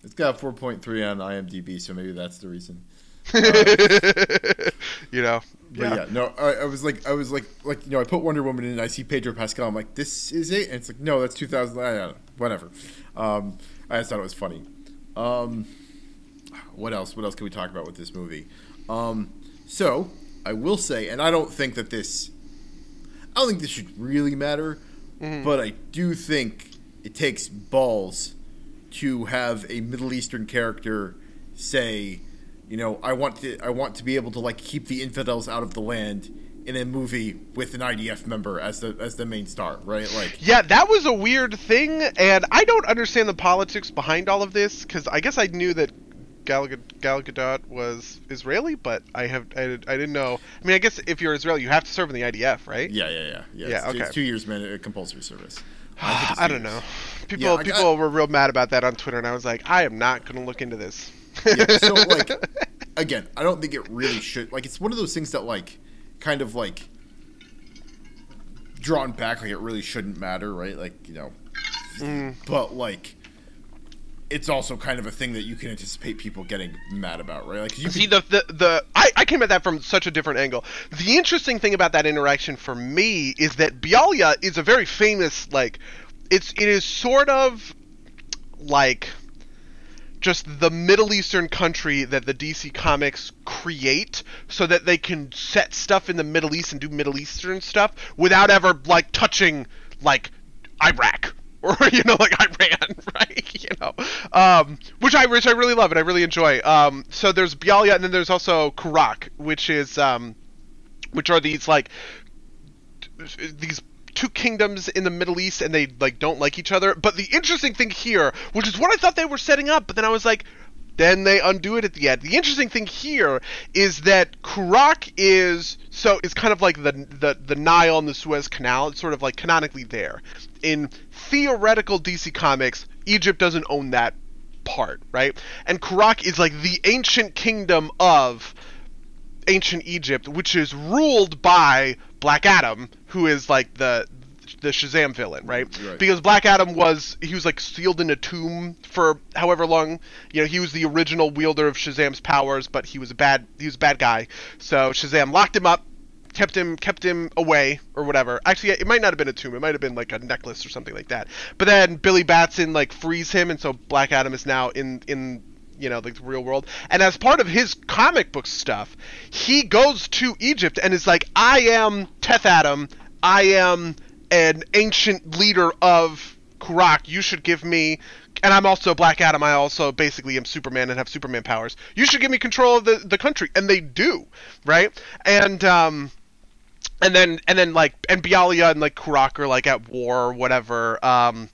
It's got 4.3 on IMDb, so maybe that's the reason. you know. But yeah, no, I, I was like, I was like, like you know, I put Wonder Woman in, and I see Pedro Pascal. I'm like, this is it, and it's like, no, that's 2000. I don't know, whatever. Um, I just thought it was funny. Um, what else? What else can we talk about with this movie? Um, so I will say, and I don't think that this, I don't think this should really matter, mm-hmm. but I do think it takes balls to have a Middle Eastern character say, you know, I want to I want to be able to like keep the infidels out of the land in a movie with an IDF member as the as the main star, right? Like Yeah, that was a weird thing, and I don't understand the politics behind all of this because I guess I knew that Gal, Gal Gadot was Israeli, but I have I, I didn't know. I mean, I guess if you're Israeli, you have to serve in the IDF, right? yeah, yeah, yeah. Yeah, Yeah, it's, okay. it's two years man compulsory service. I, I don't years. know. People Yeah, people I- were real mad about that on Twitter, and I was like, I am not going to look into this. yeah, so like again, I don't think it really should like it's one of those things that like kind of like drawn back like it really shouldn't matter, right? Like, you know. Mm. But like it's also kind of a thing that you can anticipate people getting mad about, right? Like you See could, the the, the I, I came at that from such a different angle. The interesting thing about that interaction for me is that Bialya is a very famous like it's it is sort of like just the Middle Eastern country that the DC Comics create so that they can set stuff in the Middle East and do Middle Eastern stuff without ever like touching like Iraq or you know like Iran, right? You know, um, which I which I really love and I really enjoy. Um, so there's Bialya and then there's also Kurak, which is um, which are these like these two kingdoms in the Middle East and they like don't like each other. But the interesting thing here, which is what I thought they were setting up, but then I was like, then they undo it at the end. The interesting thing here is that Kurak is so it's kind of like the the the Nile and the Suez Canal. It's sort of like canonically there. In theoretical DC Comics, Egypt doesn't own that part, right? And Kurak is like the ancient kingdom of ancient Egypt, which is ruled by Black Adam, who is like the the Shazam villain, mm, right? Right. Because Black Adam was he was like sealed in a tomb for however long. You know, he was the original wielder of Shazam's powers, but he was a bad he was a bad guy. So Shazam locked him up, kept him kept him away or whatever. Actually, it might not have been a tomb. It might have been like a necklace or something like that. But then Billy Batson like frees him, and so Black Adam is now in in you know, like the real world. And as part of his comic book stuff, he goes to Egypt and is like, I am Teth Adam. I am an ancient leader of Kurak. You should give me. And I'm also Black Adam. I also basically am Superman and have Superman powers. You should give me control of the, the country. And they do, right? And, um, and then, and then like, and Bialya and like Kurak are like at war or whatever. Um,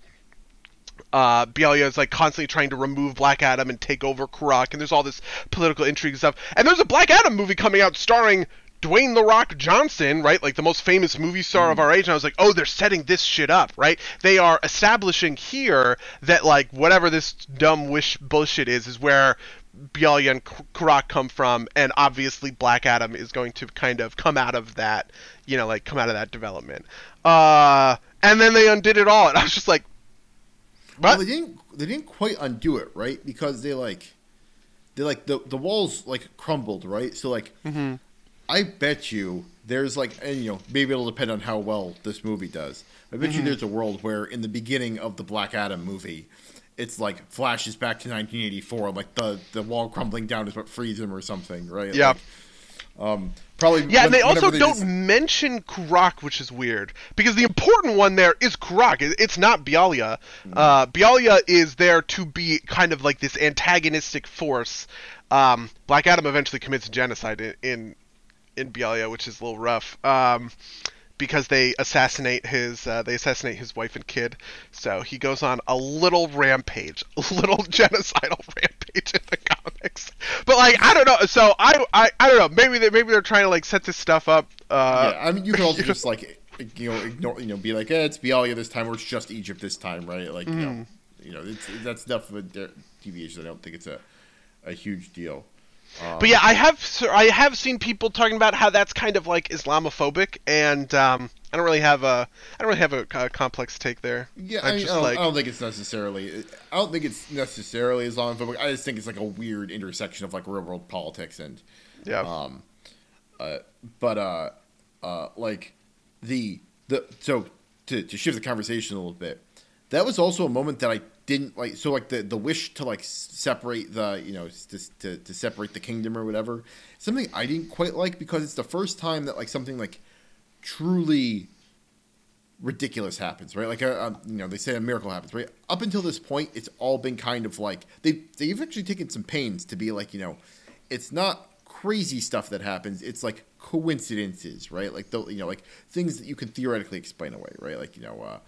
uh, Bialya is like constantly trying to remove Black Adam and take over Kurak, and there's all this political intrigue and stuff. And there's a Black Adam movie coming out starring Dwayne the Rock Johnson, right? Like the most famous movie star of our age. And I was like, oh, they're setting this shit up, right? They are establishing here that like whatever this dumb wish bullshit is, is where Bialya and K- Kurak come from, and obviously Black Adam is going to kind of come out of that, you know, like come out of that development. Uh, and then they undid it all, and I was just like, well, they didn't they didn't quite undo it, right? Because they like they like the the walls like crumbled, right? So like Mm-hmm. I bet you there's like and you know maybe it'll depend on how well this movie does. I bet Mm-hmm. you there's a world where in the beginning of the Black Adam movie, it's like flashes back to 1984, like the the wall crumbling down is what frees him or something, right? Yeah. Like, um, probably. Yeah, and they also whenever don't just- mention Kurak, which is weird because the important one there is Kurak. It's not Bialya. Mm-hmm. Uh, Bialya is there to be kind of like this antagonistic force. Um, Black Adam eventually commits genocide in in, in Bialya, which is a little rough. Um, because they assassinate his uh, they assassinate his wife and kid. So he goes on a little rampage, a little genocidal rampage in the comics. But like I don't know. So I I, I don't know. Maybe they maybe they're trying to like set this stuff up. Uh, yeah, I mean, you can also just like you know ignore you know be like, eh, it's Bialya this time, or it's just Egypt this time, right? Like you know, Mm. you know, it's, that's enough of a deviation. I don't think it's a a huge deal. Um, But yeah, I have I have seen people talking about how that's kind of like Islamophobic, and um, I don't really have a I don't really have a, a complex take there. Yeah, I I, mean, just I, don't, like- I don't think it's necessarily. I don't think it's necessarily Islamophobic. I just think it's like a weird intersection of like real world politics and, Yeah. um, uh, but uh, uh, like the the so to to shift the conversation a little bit, that was also a moment that I didn't like. So like the the wish to like separate the you know to to, to separate the kingdom or whatever, something I didn't quite like because it's the first time that like something like truly ridiculous happens, right? Like, a, um, you know, they say a miracle happens, right? Up until this point, it's all been kind of like they they've actually taken some pains to be like, you know, it's not crazy stuff that happens. It's like coincidences, right? Like the you know, like things that you can theoretically explain away, right? Like you know, uh,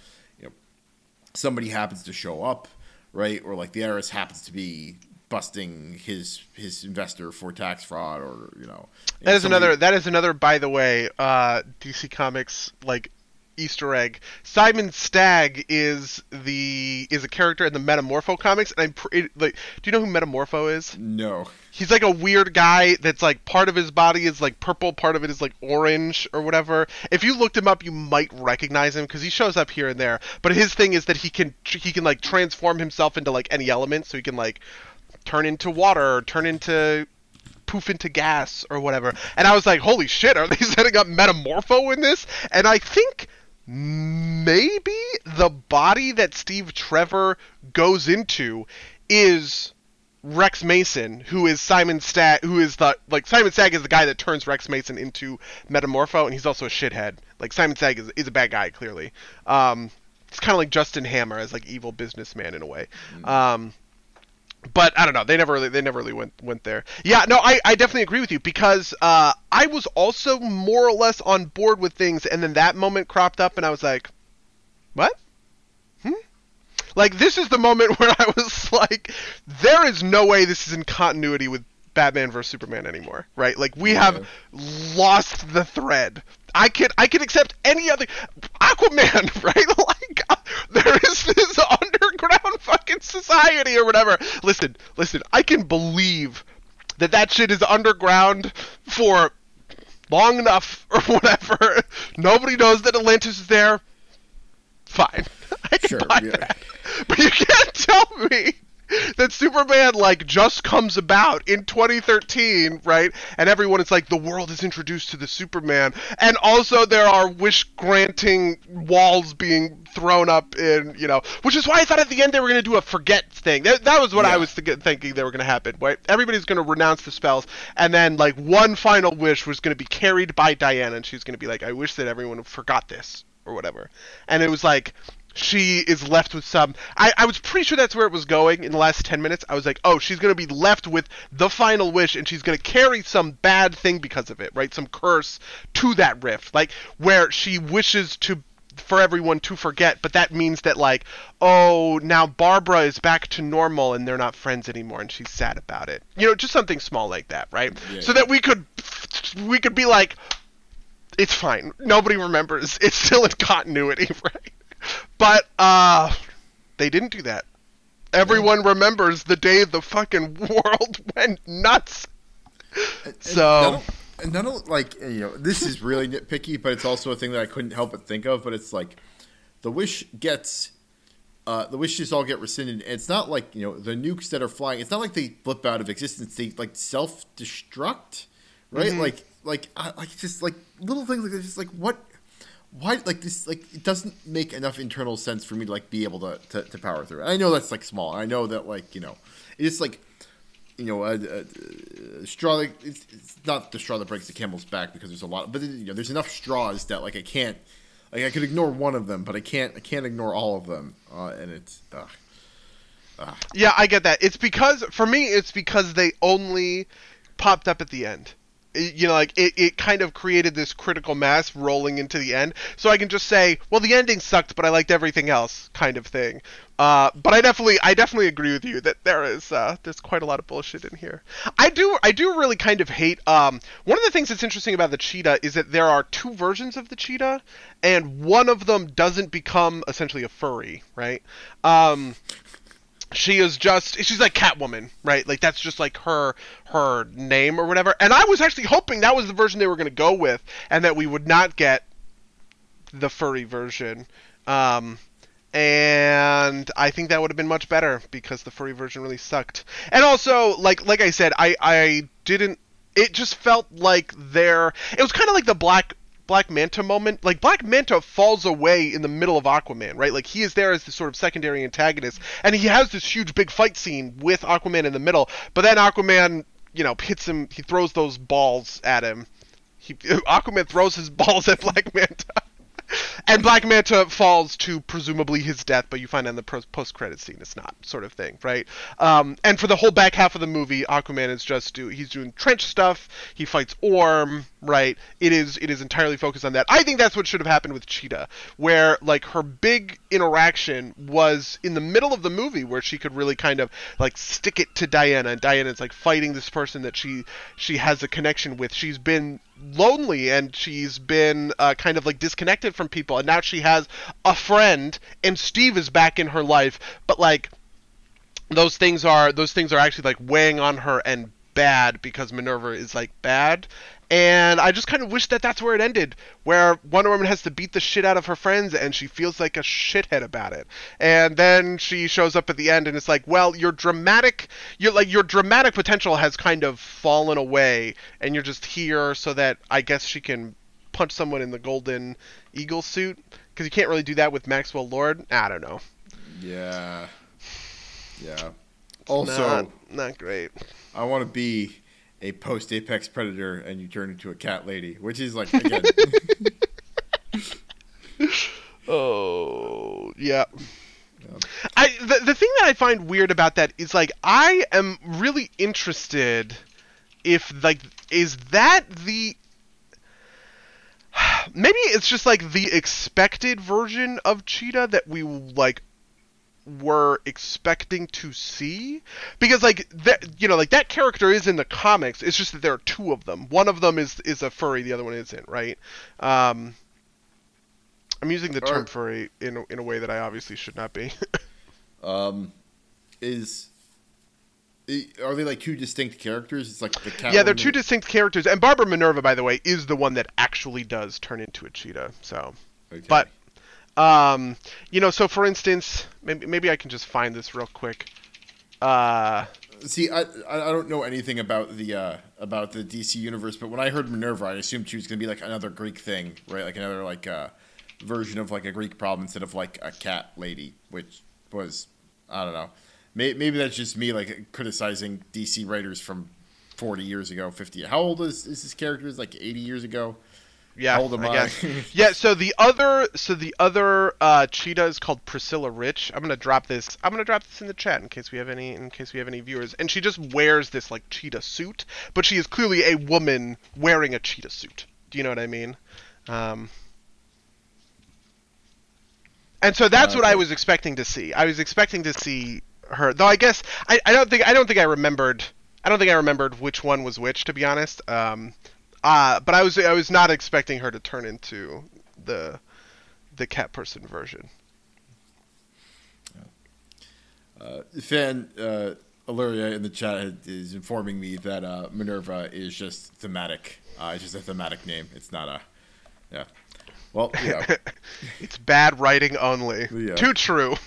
somebody happens to show up, right? Or like the heiress happens to be busting his his investor for tax fraud, or you know, That is somebody- another. That is another. By the way, uh, DC Comics like Easter egg. Simon Stagg is the is a character in the Metamorpho comics, and I'm pre- like, do you know who Metamorpho is? No, He's like a weird guy that's like part of his body is like purple, part of it is like orange or whatever. If you looked him up, you might recognize him because he shows up here and there. But his thing is that he can he can like transform himself into like any element, so he can like turn into water, or turn into poof into gas or whatever. And I was like, holy shit, are they setting up Metamorpho in this? And I think maybe the body that Steve Trevor goes into is Rex Mason, who is Simon Stagg, who is the like Simon Stagg is the guy that turns Rex Mason into Metamorpho, and he's also a shithead. Like Simon Stagg is, is a bad guy, clearly. Um, it's kind of like Justin Hammer as like evil businessman in a way. Um, but I don't know. They never really, they never really went went there. Yeah, no, I, I definitely agree with you because uh, I was also more or less on board with things, and then that moment cropped up, and I was like, what? Hmm? Like this is the moment where I was like, there is no way this is in continuity with Batman vs Superman anymore, right? Like we have lost the thread. I can I can accept any other Aquaman, right? Like uh, there is this underground fucking society or whatever. Listen, listen, I can believe that that shit is underground for long enough or whatever. Nobody knows that Atlantis is there. Fine. I can Sure, buy yeah. that. But you can't tell me that Superman like just comes about in 2013, right? And everyone is like the world is introduced to the Superman, and also there are wish granting walls being thrown up in, you know, which is why I thought at the end they were going to do a forget thing. That, that was what I was th- thinking they were going to happen, right? Everybody's going to renounce the spells, and then like one final wish was going to be carried by Diana, and she's going to be like, I wish that everyone forgot this or whatever. And it was like she is left with some I, I was pretty sure that's where it was going in the last 10 minutes i was like oh she's going to be left with the final wish and she's going to carry some bad thing because of it right some curse to that rift like where she wishes to for everyone to forget but that means that like oh now barbara is back to normal and they're not friends anymore and she's sad about it you know just something small like that right Yeah. so that we could we could be like it's fine. Nobody remembers. It's still in continuity, right? But uh they didn't do that. Everyone remembers the day the fucking world went nuts. So And and not like you know, this is really nitpicky, but it's also a thing that I couldn't help but think of. But it's like the wish gets. Uh, the wishes all get rescinded. And it's not like you know the nukes that are flying. It's not like they flip out of existence. They like self destruct, right? Like like uh, like just like little things like this. Just like what, why like this like it doesn't make enough internal sense for me to like be able to to, to power through. it. I know that's like small. I know that like you know it's like you know, a, a, a straw. That, it's, it's not the straw that breaks the camel's back because there's a lot, but you know, there's enough straws that like I can't, like I could ignore one of them, but I can't, I can't ignore all of them, uh, and it's. Yeah, I get that. It's because for me it's because they only popped up at the end. You know, like it, it kind of created this critical mass rolling into the end. So I can just say, well, the ending sucked, but I liked everything else, kind of thing. Uh, but I definitely, I definitely agree with you that there is, uh, there's quite a lot of bullshit in here. I do, I do really kind of hate. Um, one of the things that's interesting about the cheetah is that there are two versions of the cheetah, and one of them doesn't become essentially a furry, right? Um, she is just she's like Catwoman, right? Like that's just like her her name or whatever. And I was actually hoping that was the version they were going to go with, and that we would not get the furry version. Um, and I think that would have been much better because the furry version really sucked. And also, like like I said, I I didn't. It just felt like there. It was kind of like the Black Black Manta moment. Like Black Manta falls away in the middle of Aquaman, right? Like he is there as the sort of secondary antagonist, and he has this huge big fight scene with Aquaman in the middle. But then Aquaman, you know, hits him. He throws those balls at him. He, Aquaman throws his balls at Black Manta. And Black Manta falls to presumably his death, but you find in the post credit scene it's not, sort of thing, right? Um, and for the whole back half of the movie, Aquaman is just do he's doing trench stuff. He fights Orm, right? It is it is entirely focused on that. I think that's what should have happened with Cheetah, where like her big interaction was in the middle of the movie, where she could really kind of like stick it to Diana, and Diana's like fighting this person that she she has a connection with. She's been lonely and she's been uh, kind of like disconnected from people. And now she has a friend and steve is back in her life. But like those things are those things are actually like weighing on her and bad because minerva is like bad. And i just kind of wish that that's where it ended where wonder woman has to beat the shit out of her friends and she feels like a shithead about it. And then she shows up at the end and it's like well your dramatic your like your dramatic potential has kind of fallen away and you're just here so that i guess she can punch someone in the golden eagle suit? Because you can't really do that with maxwell lord? I don't know. Yeah. Yeah. Also, not, not great I want to be a post Apex Predator and you turn into a cat lady, which is like again. Oh, yeah. I the, the thing that I find weird about that is like I am really interested if like is that the maybe it's just like the expected version of Cheetah that we like were expecting to see. Because like that you know like that character is in the comics. It's just that there are two of them. One of them is is a furry the other one isn't right? Um i'm using the term furry in a, in a way that i obviously should not be. Um, is are they like two distinct characters? It's like the yeah they're two distinct characters. And barbara minerva by the way is the one that actually does turn into a cheetah so. Okay. but um you know so for instance maybe maybe i can just find this real quick uh See, I I don't know anything about the uh, about the DC universe, but when I heard Minerva, I assumed she was gonna be like another Greek thing, right? Like another like uh, version of like a Greek problem instead of like a cat lady, which was I don't know. Maybe, maybe that's just me like criticizing DC writers from forty years ago, fifty. How old is, is this character? Is like eighty years ago. Yeah, How old I I? guess. yeah. So the other, so the other uh, cheetah is called Priscilla Rich. I'm gonna drop this. I'm gonna drop this in the chat in case we have any, in case we have any viewers. And she just wears this like cheetah suit, but she is clearly a woman wearing a cheetah suit. Do you know what I mean? Um, and so that's Uh, what I was expecting to see. I was expecting to see her, though. I guess I, I don't think I don't think I remembered. I don't think I remembered which one was which, to be honest. Um, uh, but I was I was not expecting her to turn into the the cat person version. Uh, fan uh, Illyria in the chat is informing me that uh, Minerva is just thematic. Uh, it's just a thematic name. It's not a. Yeah. Well, yeah. it's bad writing only. Yeah. Too true.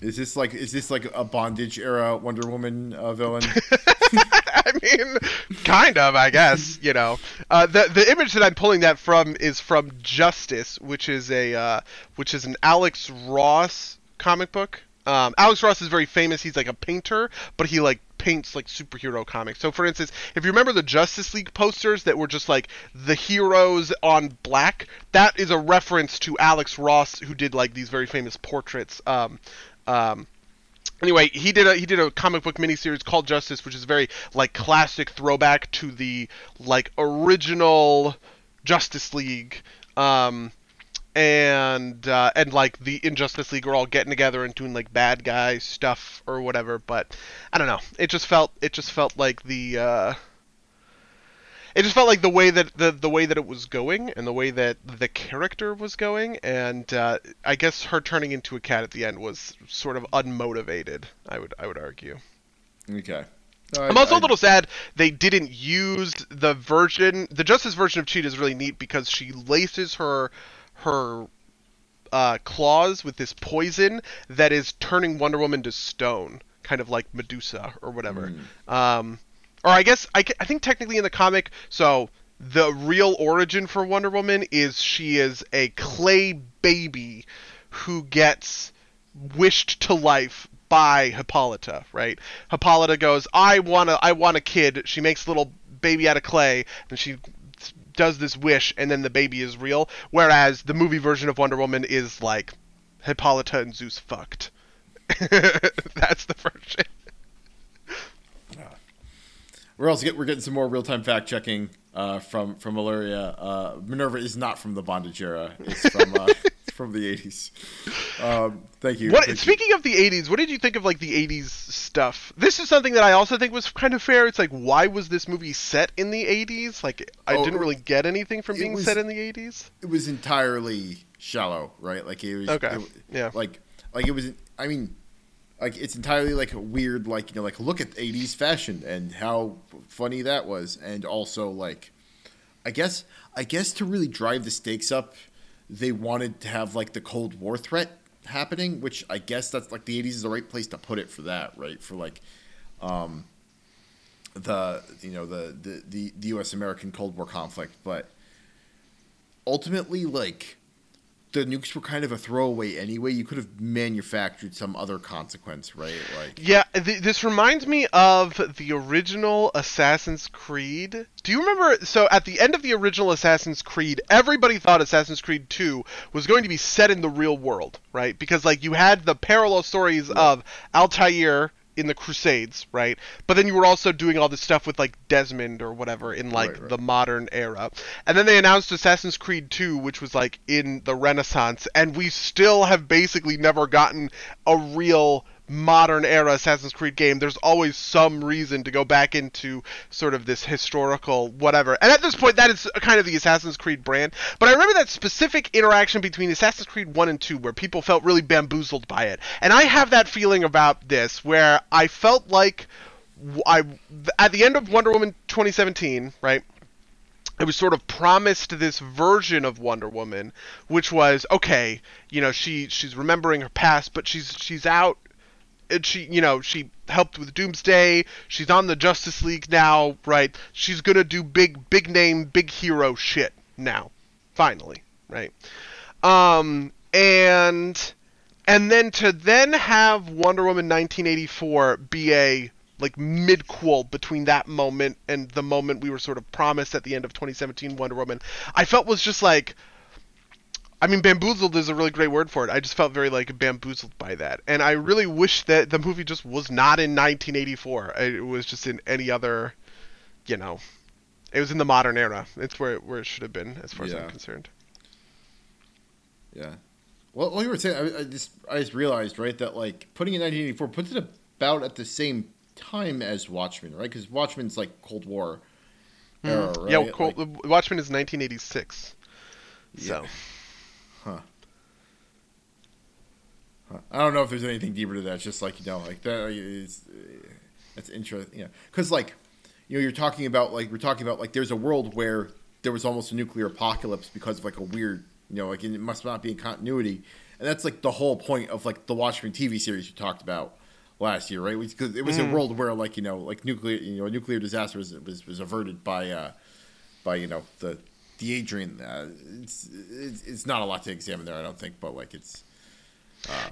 Is this like is this like a bondage era Wonder Woman uh, villain? I mean, kind of, I guess. You know, uh, the the image that I'm pulling that from is from Justice, which is a uh, which is an Alex Ross comic book. Um, Alex Ross is very famous. He's like a painter, but he like paints like superhero comics. So, for instance, if you remember the Justice League posters that were just like the heroes on black, that is a reference to Alex Ross, who did like these very famous portraits. Um, um, anyway, he did a he did a comic book miniseries called Justice, which is very like classic throwback to the like original Justice League. Um, and uh, and like the Injustice League are all getting together and doing like bad guy stuff or whatever. But I don't know. It just felt it just felt like the uh, it just felt like the way that the the way that it was going and the way that the character was going. And uh, I guess her turning into a cat at the end was sort of unmotivated. I would I would argue. Okay. I'm also a little sad they didn't use the version. The Justice version of Cheetah is really neat because she laces her her uh, claws with this poison that is turning Wonder Woman to stone, kind of like Medusa or whatever. Mm. Um, or I guess I, I think technically in the comic, so the real origin for Wonder Woman is she is a clay baby who gets wished to life by Hippolyta, right? Hippolyta goes, "I want to I want a kid." She makes a little baby out of clay and she does this wish and then the baby is real. Whereas the movie version of Wonder Woman is like Hippolyta and Zeus fucked. That's the version. We're also get, we're getting some more real time fact checking uh, from from Valeria. Uh, Minerva is not from the bondage era. It's from uh, from the eighties. Um, thank you. What, thank speaking you. of the '80s, what did you think of like the '80s stuff? This is something that I also think was kind of fair. It's like, why was this movie set in the '80s? Like, I Oh, didn't really get anything from being was- set in the '80s. it was entirely shallow, right? Like it was. Okay, it- yeah. Like like it was. I mean, like it's entirely like weird, like you know, like look at '80s fashion and how funny that was, and also like, I guess I guess to really drive the stakes up, they wanted to have like the Cold War threat happening, which I guess that's like the '80s is the right place to put it for that, right? For like, um, the you know the the the, the U.S. American Cold War conflict, but ultimately, like the nukes were kind of a throwaway anyway. You could have manufactured some other consequence, right? Like, Yeah, th- this reminds me of the original Assassin's Creed. Do you remember? So, at the end of the original Assassin's Creed, everybody thought Assassin's Creed 2 was going to be set in the real world, right? Because, like, you had the parallel stories of Altair in the Crusades, right? But then you were also doing all this stuff with, like, Desmond or whatever in, like, Right, right. the modern era. And then they announced Assassin's Creed 2, which was, like, in the Renaissance. And we still have basically never gotten a real modern era Assassin's Creed game, there's always some reason to go back into sort of this historical whatever. And at this point, that is kind of the Assassin's Creed brand. But I remember that specific interaction between Assassin's Creed 1 and 2 where people felt really bamboozled by it. And I have that feeling about this where I felt like I at the end of Wonder Woman 2017, right? it was sort of promised this version of Wonder Woman, which was okay. You know, she she's remembering her past, but she's she's out. And she, you know, she helped with Doomsday. She's on the Justice League now, right? She's gonna do big, big name, big hero shit now, finally, right? Um, and and then to then have Wonder Woman 1984 be a like mid-quel between that moment and the moment we were sort of promised at the end of 2017 Wonder Woman, I felt was just like I mean bamboozled is a really great word for it. I just felt very like bamboozled by that. And I really wish that the movie just was not in 1984. It was just in any other, you know, it was in the modern era. It's where it, where it should have been as far as I'm concerned. yeah. Well, while you were saying, I, I just I just realized right that like putting in 1984 puts it about at the same time as Watchmen, right? Because Watchmen's like Cold War mm-hmm. era, right? Yeah, well, Like- Watchmen is 1986. So, Huh. Huh. I don't know if there's anything deeper to that. It's just like you know, like that. that's interesting. Yeah, because like you know, you're talking about like we're talking about like there's a world where there was almost a nuclear apocalypse because of like a weird, you know, like it must not be in continuity, and that's like the whole point of like the Watchmen TV series you talked about last year, right? Because it was a world where like you know, like nuclear, you know, a nuclear disaster was was, was averted by uh by you know the the Adrian. Uh, it's, it's it's not a lot to examine there, I don't think, but like it's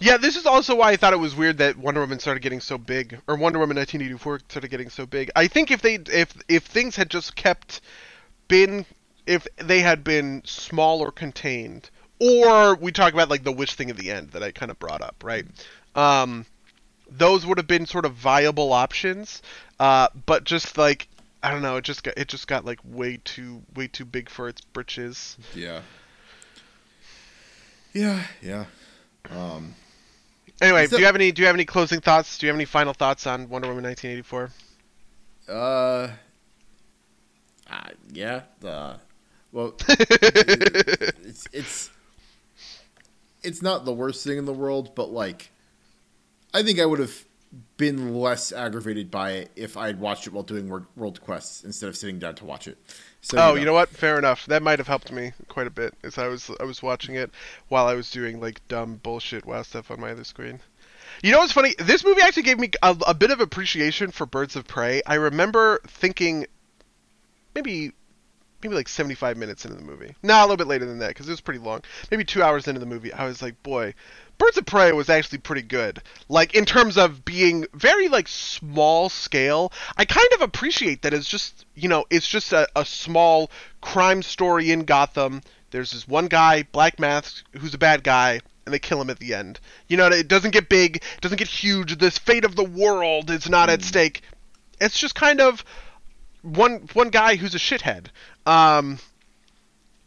yeah, this is also why I thought it was weird that Wonder Woman started getting so big, or Wonder Woman 1984 started getting so big. I think if they if if things had just kept been if they had been small or contained, or we talk about like the witch thing at the end that I kind of brought up, right? Um, those would have been sort of viable options. Uh, but just like I don't know, it just got it just got like way too way too big for its britches. Yeah. Yeah, yeah. Um, Anyway, So- do you have any do you have any closing thoughts? Do you have any final thoughts on Wonder Woman 1984? uh, uh yeah. Uh, well, it's it's it's not the worst thing in the world, but like, I think I would have been less aggravated by it if I had watched it while doing world quests instead of sitting down to watch it. So oh, you know what? Fair enough. That might have helped me quite a bit as I was I was watching it while I was doing like dumb bullshit wow stuff on my other screen. You know what's funny? This movie actually gave me a, a bit of appreciation for Birds of Prey. I remember thinking maybe maybe like 75 minutes into the movie. No, a little bit later than that because it was pretty long. Maybe 2 hours into the movie, I was like, "Boy, Birds of Prey was actually pretty good. Like in terms of being very like small scale. I kind of appreciate that it's just, you know, it's just a, a small crime story in Gotham. There's this one guy, Black Mask, who's a bad guy, and they kill him at the end. You know, it doesn't get big, it doesn't get huge. This fate of the world is not at stake. It's just kind of one one guy who's a shithead. Um,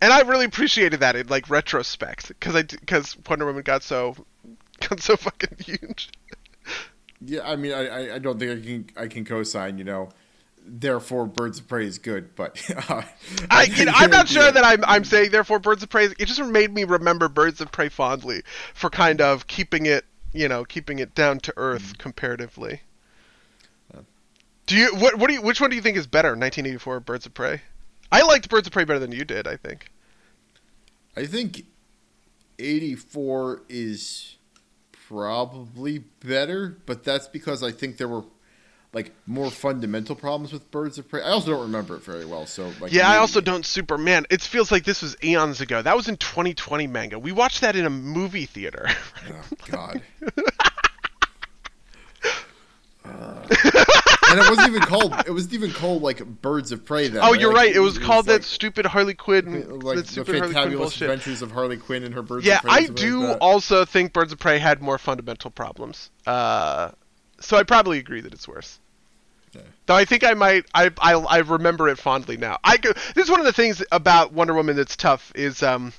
and I really appreciated that in like retrospect because I because Wonder Woman got so got so fucking huge. Yeah, I mean, I, I- don't think I can I can co-sign. You know, therefore, Birds of Prey is good, but uh, I, you know, I'm not yeah. sure that I'm I'm saying therefore Birds of Prey. It just made me remember Birds of Prey fondly for kind of keeping it you know keeping it down to earth comparatively. Do you what what do you which one do you think is better, 1984 or Birds of Prey? I liked Birds of Prey better than you did. I think. I think 84 is probably better, but that's because I think there were like more fundamental problems with Birds of Prey. I also don't remember it very well, so like Yeah, I also don't super man. It feels like this was eons ago. That was in 2020 manga. We watched that in a movie theater. Oh God. Uh, and it wasn't even called. It wasn't even called like Birds of Prey. Then oh, you're Like, right. It was called like, that stupid Harley Quinn, like that the stupid Harley Quinn fantabulous adventures of Harley Quinn and her Birds Yeah, of Prey. I do like also think Birds of Prey had more fundamental problems. Uh, so I probably agree that it's worse. Yeah. Though I think I might, I, I, I remember it fondly now. I go, this is one of the things about Wonder Woman that's tough is, um,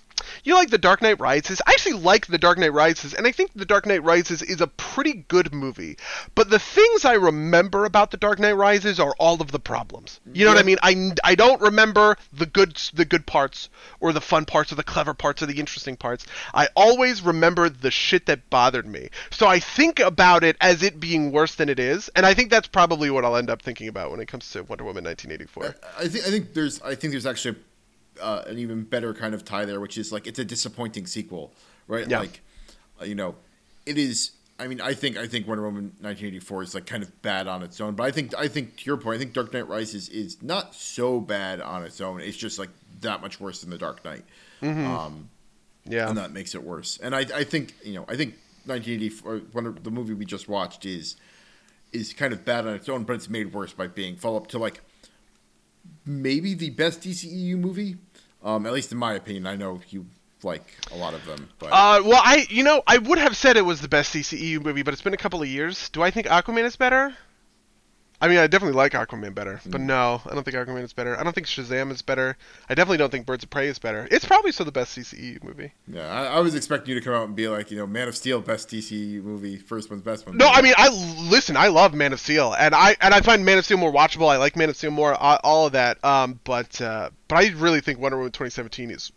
you like The Dark Knight Rises. I actually like The Dark Knight Rises, and I think The Dark Knight Rises is a pretty good movie. But the things I remember about The Dark Knight Rises are all of the problems. You know what I mean? I, I don't remember the good the good parts or the fun parts or the clever parts or the interesting parts. I always remember the shit that bothered me. So I think about it as it being worse than it is, and I think that's probably what I'll end up thinking about when it comes to Wonder Woman 1984. I think I think there's I think there's actually uh, an even better kind of tie there, which is like it's a disappointing sequel, right? Yeah. Like, uh, you know, it is. I mean, I think I think Wonder Woman 1984 is like kind of bad on its own, but I think I think to your point, I think Dark Knight Rises is not so bad on its own. It's just like that much worse than the Dark Knight, um, Yeah. and that makes it worse. And I I think you know I think 1984 Wonder, the movie we just watched is is kind of bad on its own, but it's made worse by being follow up to like maybe the best DCEU movie, um, at least in my opinion. I know you like a lot of them, but Uh, well, I you know I would have said it was the best DCEU movie, but it's been a couple of years. Do I think Aquaman is better? I mean, I definitely like Aquaman better, but no, I don't think Aquaman is better. I don't think Shazam is better. I definitely don't think Birds of Prey is better. It's probably still the best DCEU movie. yeah, I, I was expecting you to come out and be like, you know, Man of Steel, best DCEU movie, first one's best one. No, I mean, I listen. I love Man of Steel, and I and I find Man of Steel more watchable. I like Man of Steel more. All of that. Um, but uh, but I really think Wonder Woman 2017 is.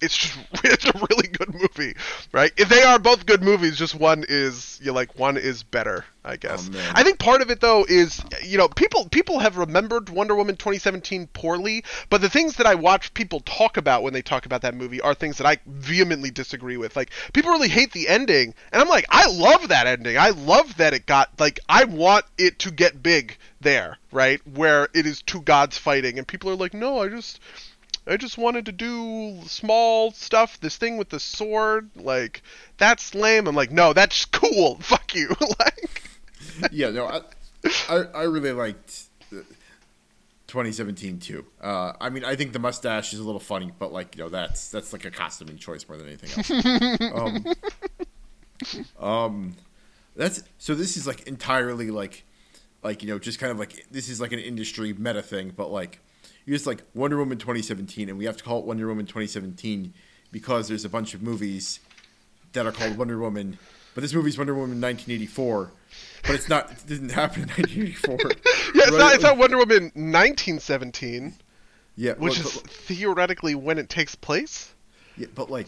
It's just it's a really good movie, right? If they are both good movies, just one is you like one is better, I guess. Oh. I think part of it though is you know people people have remembered Wonder Woman 2017 poorly, but the things that I watch people talk about when they talk about that movie are things that I vehemently disagree with. Like people really hate the ending, and I'm like, I love that ending. I love that it got like I want it to get big there, right? Where it is two gods fighting, and people are like, no, I just I just wanted to do small stuff. This thing with the sword, like that's lame. I'm like, no, that's cool. Fuck you. like, yeah, no, I, I, I really liked uh, 2017 too. Uh, I mean, I think the mustache is a little funny, but like, you know, that's that's like a costuming choice more than anything else. um, um, That's so. This is like entirely like, like you know, just kind of like this is like an industry meta thing, but like you just like Wonder Woman 2017, and we have to call it Wonder Woman 2017 because there's a bunch of movies that are called Wonder Woman, but this movie's Wonder Woman 1984, but it's not. It didn't happen in 1984. yeah, it's right? not. It's not Wonder Woman 1917, Yeah, which but- is but- theoretically when it takes place. Yeah, but like,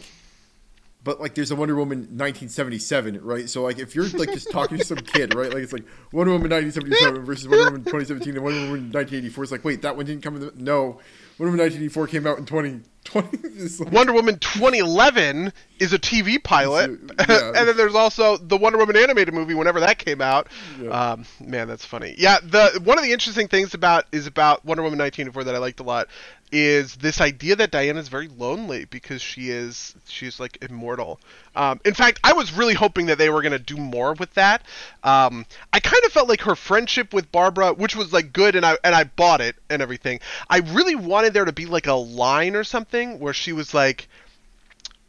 but like, there's a Wonder Woman 1977, right? So like, if you're like just talking to some kid, right? Like it's like Wonder Woman 1977 versus Wonder Woman 2017 and Wonder Woman 1984. It's like, wait, that one didn't come in the no. Wonder Woman 1984 came out in 2020. It's like- Wonder Woman 2011 is a TV pilot, yeah. and then there's also the Wonder Woman animated movie. Whenever that came out, Yeah. um, man, that's funny. Yeah, the one of the interesting things about is about Wonder Woman 1984 that I liked a lot is this idea that Diana's very lonely because she is she's like immortal. Um, in fact, I was really hoping that they were to do more with that. Um, I kind of felt like her friendship with Barbara, which was like good, and I and I bought it and everything. I really wanted there to be like a line or something where she was like,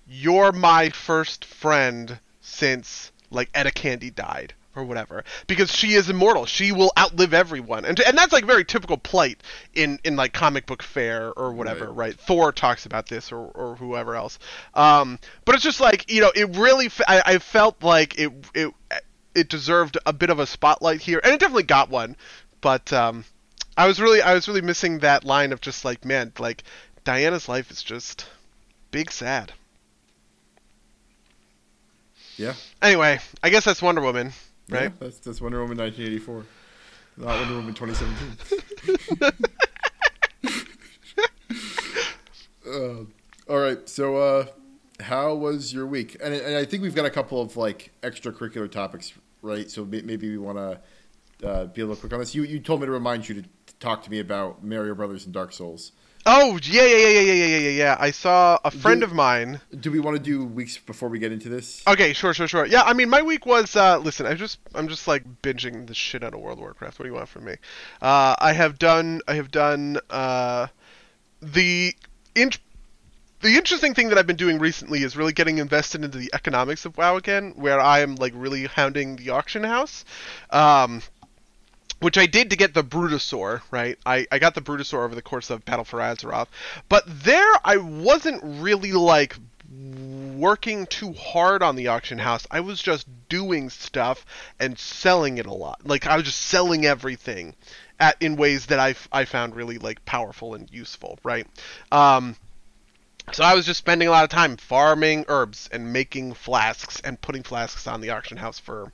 "You're my first friend since like Etta Candy died." Or whatever, because she is immortal. She will outlive everyone, and and that's like very typical plight in in like comic book fare or whatever, Right. right? Thor talks about this, or, or whoever else. Um, but it's just like you know, it really. I, I felt like it it it deserved a bit of a spotlight here, and it definitely got one. But um, I was really I was really missing that line of just like man, like Diana's life is just big sad. yeah, Anyway, I guess that's Wonder Woman, yeah, right? that's that's Wonder Woman 1984, not Wonder Woman 2017. uh, all right, so uh, how was your week? And, and I think we've got a couple of like extracurricular topics, right? So may- maybe we want to uh, be a little quick on this. You you told me to remind you to, to talk to me about Mario Brothers and Dark Souls. Oh yeah yeah yeah yeah yeah yeah yeah. yeah. I saw a friend do, of mine. Do we want to do weeks before we get into this? Okay, sure, sure, sure. Yeah, I mean, my week was. Uh, listen, I just I'm just like binging the shit out of World of Warcraft. What do you want from me? Uh, I have done I have done uh, the in the interesting thing that I've been doing recently is really getting invested into the economics of WoW again, where I am like really hounding the auction house. Um, which I did to get the Brutosaur, right? I, I got the Brutosaur over the course of Battle for Azeroth. But there I wasn't really like working too hard on the auction house. I was just doing stuff and selling it a lot. Like I was just selling everything at in ways that I, I found really like powerful and useful, right? Um, so I was just spending a lot of time farming herbs and making flasks and putting flasks on the auction house for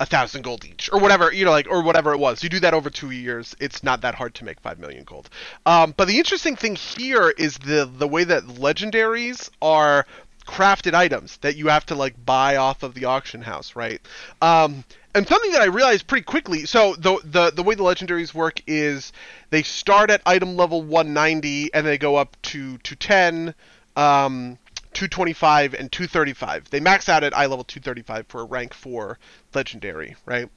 a thousand gold each or whatever you know like or whatever it was. You do that over two years it's not that hard to make five million gold. Um, but the interesting thing here is the the way that legendaries are crafted items that you have to like buy off of the auction house right? Um, and something that i realized pretty quickly so the, the the way the legendaries work is they start at item level 190 and they go up to 210 um, 225 and 235. They max out at eye level 235 for a rank 4 legendary, right?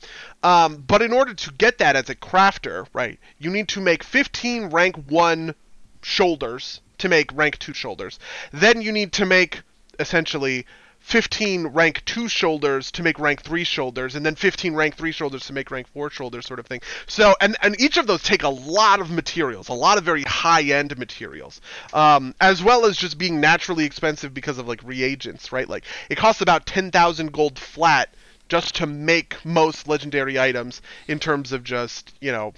Um, but in order to get that as a crafter, right, you need to make 15 rank 1 shoulders to make rank 2 shoulders. Then you need to make essentially 15 rank 2 shoulders to make rank 3 shoulders and then 15 rank 3 shoulders to make rank 4 shoulders sort of thing. So and and each of those take a lot of materials, a lot of very high-end materials. Um, as well as just being naturally expensive because of like reagents, right? Like it costs about 10,000 gold flat just to make most legendary items in terms of just, you know,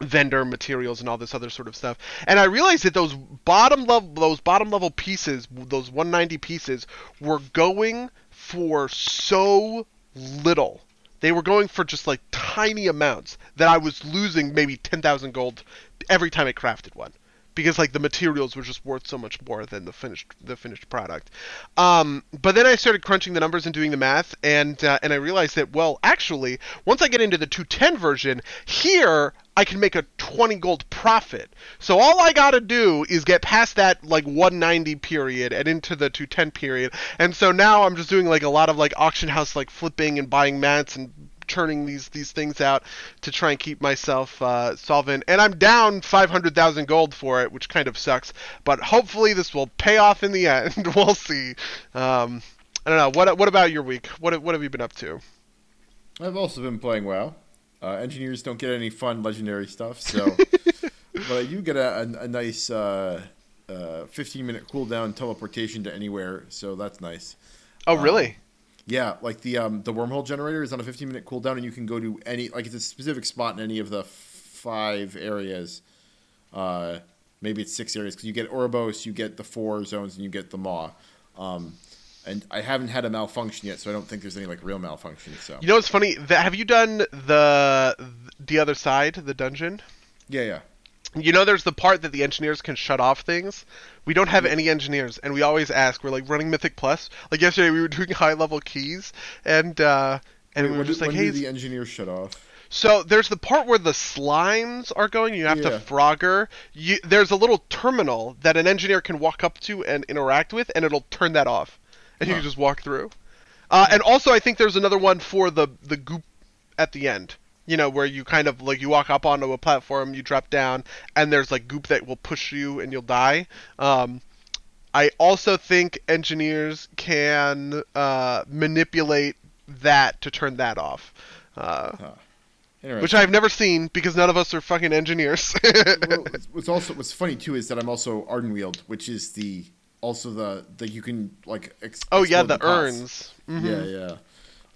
vendor materials and all this other sort of stuff. And I realized that those bottom level those bottom level pieces, those 190 pieces were going for so little. They were going for just like tiny amounts that I was losing maybe 10,000 gold every time I crafted one because like the materials were just worth so much more than the finished the finished product. Um, but then I started crunching the numbers and doing the math, and uh, and I realized that well, actually, once I get into the 210 version, here I can make a 20 gold profit. So all I got to do is get past that like 190 period and into the 210 period. And so now I'm just doing like a lot of like auction house like flipping and buying mats and churning these these things out to try and keep myself uh, solvent. And I'm down 500,000 gold for it, which kind of sucks. But hopefully this will pay off in the end. we'll see. Um, I don't know. What what about your week? What what have you been up to? I've also been playing WoW. Uh, engineers don't get any fun legendary stuff, so but I do get a, a, a nice uh, uh, 15 minute cooldown teleportation to anywhere, so that's nice. Oh, really? Yeah, like the um, the wormhole generator is on a 15 minute cooldown, and you can go to any like it's a specific spot in any of the five areas. Uh, maybe it's six areas because you get Oribos, you get the four zones, and you get the Maw. Um, and I haven't had a malfunction yet, so I don't think there's any like real malfunction. So You know what's funny? That, have you done the the other side, the dungeon? yeah, yeah. You know, there's the part that the engineers can shut off things. We don't have any engineers, and we always ask. We're like running Mythic Plus. Like yesterday, we were doing high level keys, and uh, and Wait, we were just do, like, hey. the engineers shut off? So there's the part where the slimes are going. You have to Frogger. You, there's a little terminal that an engineer can walk up to and interact with, and it'll turn that off, and you can just walk through. Uh, and also, I think there's another one for the the goop at the end. You know, where you kind of like you walk up onto a platform, you drop down, and there's like goop that will push you and you'll die. Um, I also think engineers can uh, manipulate that to turn that off. Uh, Interesting. which I've never seen because none of us are fucking engineers. well, what's- what's also what's funny too is that I'm also Ardenweald, which is the also the the you can like. Ex- oh yeah, the urns. Mhm. Yeah, yeah.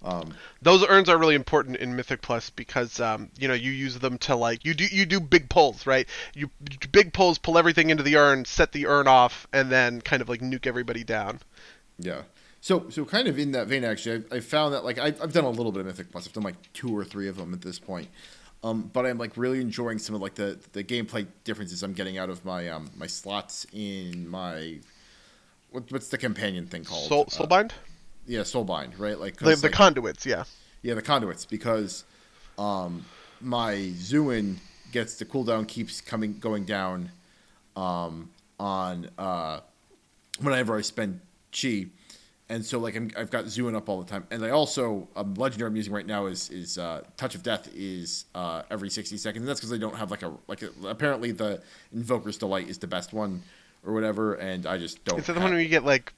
Um, Those urns are really important in Mythic Plus because um, you know you use them to like you do you do big pulls, right? You big pulls, pull everything into the urn, set the urn off, and then kind of like nuke everybody down. yeah. So so kind of in that vein, actually, I, I found that like I, I've done a little bit of Mythic Plus. I've done like two or three of them at this point. Um, but I'm like really enjoying some of like the, the gameplay differences I'm getting out of my um my slots in my what, what's the companion thing called? Soul Uh, Soulbind, yeah, Soulbind, right? Like, the, the like, conduits, yeah. Yeah, the conduits because um, my Xuen gets the cooldown keeps coming going down um, on uh, whenever I spend chi, and so like I'm, I've got Xuen up all the time, and I also um, legendary I'm using right now is is uh, Touch of Death is uh, every sixty seconds, and that's because I don't have like a like a, apparently the Invoker's Delight is the best one or whatever, and I just don't. Is that the one where you get like?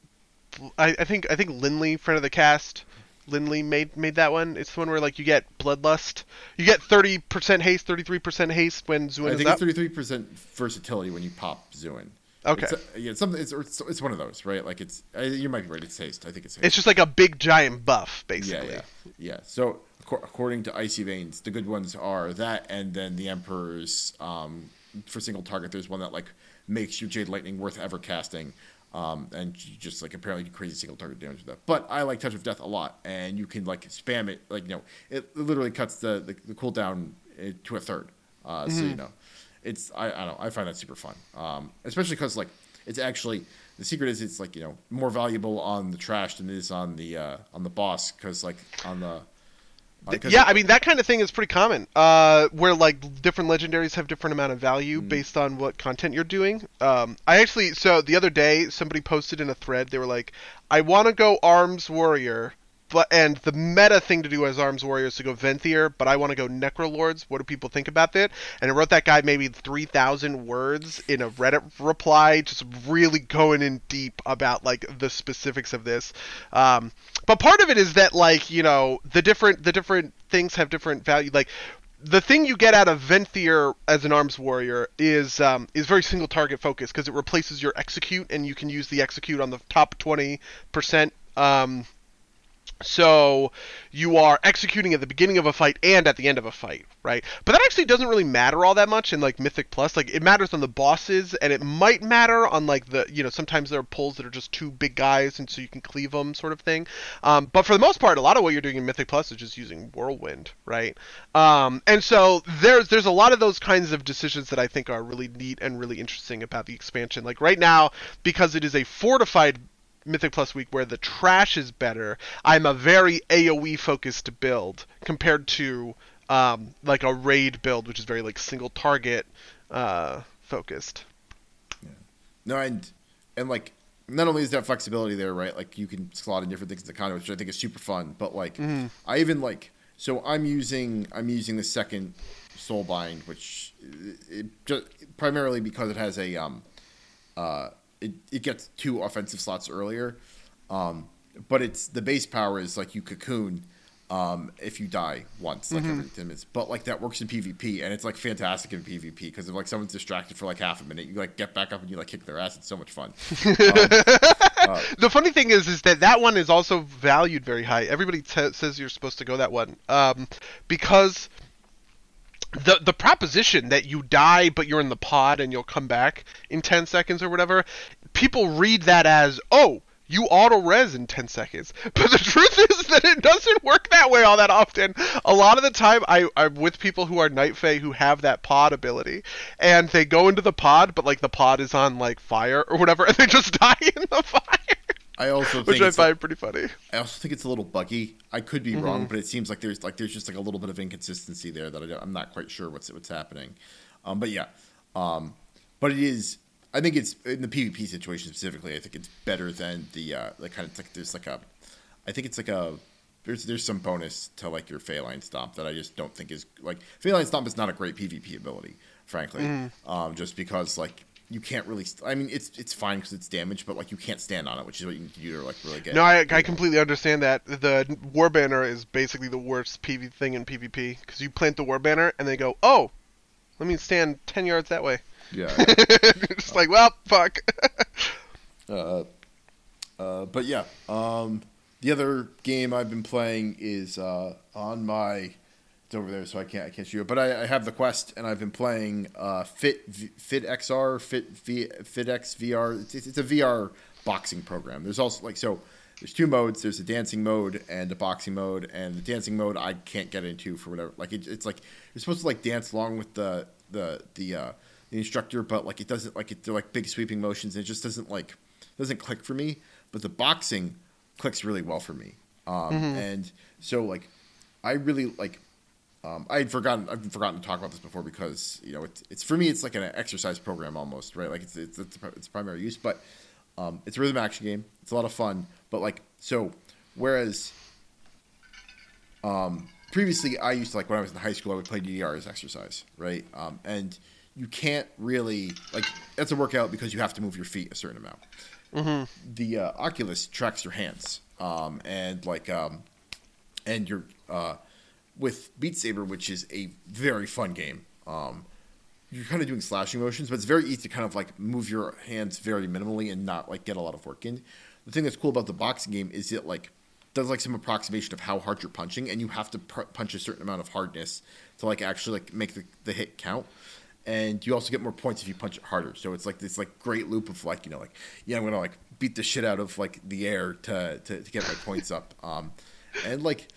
I, I think I think Lindley, friend of the cast, Lindley made made that one. It's the one where like you get bloodlust. You get thirty percent haste, thirty three percent haste when Xuen I think it's thirty three percent versatility when you pop Xuen. Okay. It's, yeah, it's something. It's, it's it's one of those, right? Like it's. You might be right. It's haste. I think it's haste. It's just like a big giant buff, basically. yeah, yeah. yeah. So according to Icy Veins, the good ones are that, and then the Emperor's um, for single target. There's one that like makes your Jade Lightning worth ever casting. Um, and you just like apparently crazy single target damage with that. But I like Touch of Death a lot, and you can like spam it. Like you know, it literally cuts the the, the cooldown uh, to a third. Uh, So you know, it's I, I don't know I find that super fun, um, especially because like it's actually the secret is it's like you know more valuable on the trash than it is on the uh, on the boss because like on the Th- yeah, I mean that kind of thing is pretty common. Uh, where like different legendaries have different amount of value Mm. based on what content you're doing. Um, I actually so the other day somebody posted in a thread they were like, I want to go arms warrior, but and the meta thing to do as arms warrior is to go Venthyr, but I want to go Necrolords. What do people think about that? And I wrote that guy maybe three thousand words in a Reddit reply, just really going in deep about like the specifics of this. Um, but part of it is that like you know the different the different things have different value. Like the thing you get out of Venthyr as an arms warrior is um, is very single target focused because it replaces your execute and you can use the execute on the top twenty percent. Um, so you are executing at the beginning of a fight and at the end of a fight, right? But that actually doesn't really matter all that much in like Mythic Plus. Like it matters on the bosses and it might matter on like the you know sometimes there are pulls that are just two big guys and so you can cleave them sort of thing. Um, but for the most part, a lot of what you're doing in Mythic Plus is just using Whirlwind, right? Um, and so there's there's a lot of those kinds of decisions that I think are really neat and really interesting about the expansion. Like right now, because it is a fortified Mythic Plus week where the trash is better, I'm a very AoE focused build compared to um, like a raid build, which is very like single target uh, focused. No, and and like not only is there flexibility there, right? Like you can slot in different things in the conduit, which I think is super fun. But like I even like so I'm using I'm using the second Soulbind, which it just primarily because it has a um uh it, it gets two offensive slots earlier. Um but it's the base power is like you cocoon um, if you die once, like every ten minutes. But like that works in PvP, and it's like fantastic in PvP because if like someone's distracted for like half a minute, you like get back up and you like kick their ass. It's so much fun. The funny thing is, is that that one is also valued very high. Everybody t- says you're supposed to go that one um, because the the proposition that you die but you're in the pod and you'll come back in 10 seconds or whatever, people read that as oh. You auto res in 10 seconds. But the truth is that it doesn't work that way all that often. A lot of the time, I, I'm with people who are Night Fae who have that pod ability. And they go into the pod, but like the pod is on like fire or whatever, and they just die in the fire. I also think Which I find pretty funny. I also think it's a little buggy. I could be wrong, but it seems like there's like there's just like a little bit of inconsistency there that I don't, I'm not quite sure what's what's happening. Um, but yeah, um, but it is. I think it's in the PvP situation specifically. I think it's better than the uh, the kind of like there's like a. I think it's like a. There's there's some bonus to like your Faeline Stomp that I just don't think is like Faeline Stomp is not a great PvP ability, frankly. Um, just because like you can't really. I mean, it's it's fine because it's damage, but like you can't stand on it, which is what you do to like really get. No, I, I completely understand that. The War Banner is basically the worst PV thing in PvP because you plant the War Banner and they go, oh, let me stand 10 yards that way. Yeah. Just like, well, fuck. Uh, uh, but yeah, um, the other game I've been playing is uh, on my. It's over there, so I can't I can't show you. But I, I have the Quest, and I've been playing uh, Fit v, Fit XR, Fit v, FitX VR. It's, it's a VR boxing program. There's also like so. There's two modes. There's a dancing mode and a boxing mode. And the dancing mode I can't get into for whatever. Like it, it's like you're supposed to like dance along with the the the uh, the instructor, but like it doesn't like it, they're like big sweeping motions. And it just doesn't like doesn't click for me. But the boxing clicks really well for me. Um, And so like I really like. Um, I had forgotten. I've forgotten to talk about this before because you know it's it's for me. It's like an exercise program almost, right? Like it's it's it's, it's primary use, but um, it's a rhythm action game. It's a lot of fun, but like so. Whereas um, previously, I used to like when I was in high school, I would play DDR as exercise, right? Um, and you can't really like that's a workout because you have to move your feet a certain amount. The uh, Oculus tracks your hands, um, and like um, and your uh, with Beat Saber, which is a very fun game. Um, you're kind of doing slashing motions, but it's very easy to kind of like move your hands very minimally and not like get a lot of work in. The thing that's cool about the boxing game is it like does like some approximation of how hard you're punching, and you have to pr- punch a certain amount of hardness to like actually like make the, the hit count. And you also get more points if you punch it harder. So it's like this like great loop of like you know like yeah I'm gonna like beat the shit out of like the air to to, to get my points up. Um, and like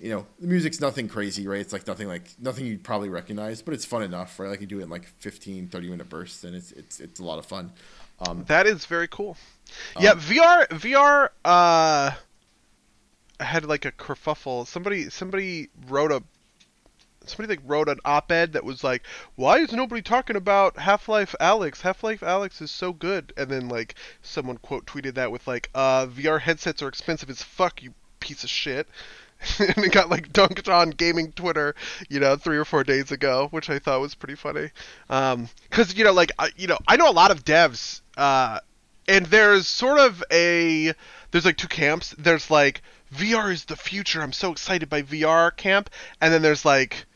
you know, the music's nothing crazy, right? It's like nothing like nothing you'd probably recognize, but it's fun enough, right? Like you do it in like 15, 30 minute bursts, and it's it's it's a lot of fun. Um, That is very cool. Yeah, VR VR uh had like a kerfuffle. Somebody somebody wrote a somebody like wrote an op-ed that was like, "Why is nobody talking about Half-Life Alyx? Half-Life Alyx is so good." And then like someone quote tweeted that with like, "Uh VR headsets are expensive as fuck, you piece of shit." and it got like dunked on gaming Twitter, you know, three or four days ago, which I thought was pretty funny. Um, cause you know, like, I- you know, I know a lot of devs, uh, and there's sort of a, there's like two camps. There's like, VR is the future. I'm so excited by VR camp. And then there's like,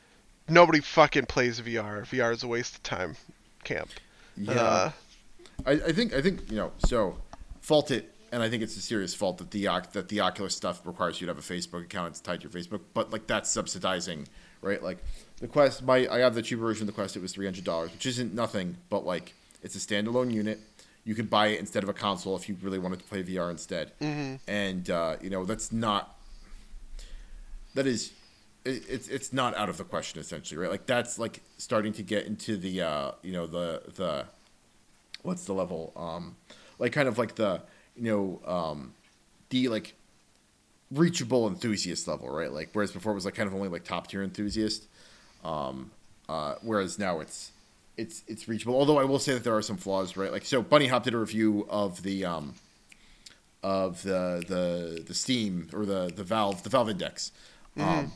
nobody fucking plays VR. VR is a waste of time camp. yeah, Uh, I, I think I think you know. So fault it, and I think it's a serious fault that the that the Oculus stuff requires you to have a Facebook account. It's tied to your Facebook, but like that's subsidizing, right? Like the Quest, my I have the cheaper version of the Quest. It was three hundred dollars, which isn't nothing, but like it's a standalone unit. You could buy it instead of a console if you really wanted to play VR instead. And uh, you know that's not that is it, it's it's not out of the question essentially, right? Like that's like starting to get into the uh, you know the the what's the level um like kind of like the you know um the like reachable enthusiast level, right? Like whereas before it was like kind of only like top tier enthusiast. Um uh whereas now it's it's it's reachable. Although I will say that there are some flaws, right? Like so Bunny Hop did a review of the um of the the the Steam or the the Valve the Valve Index. Um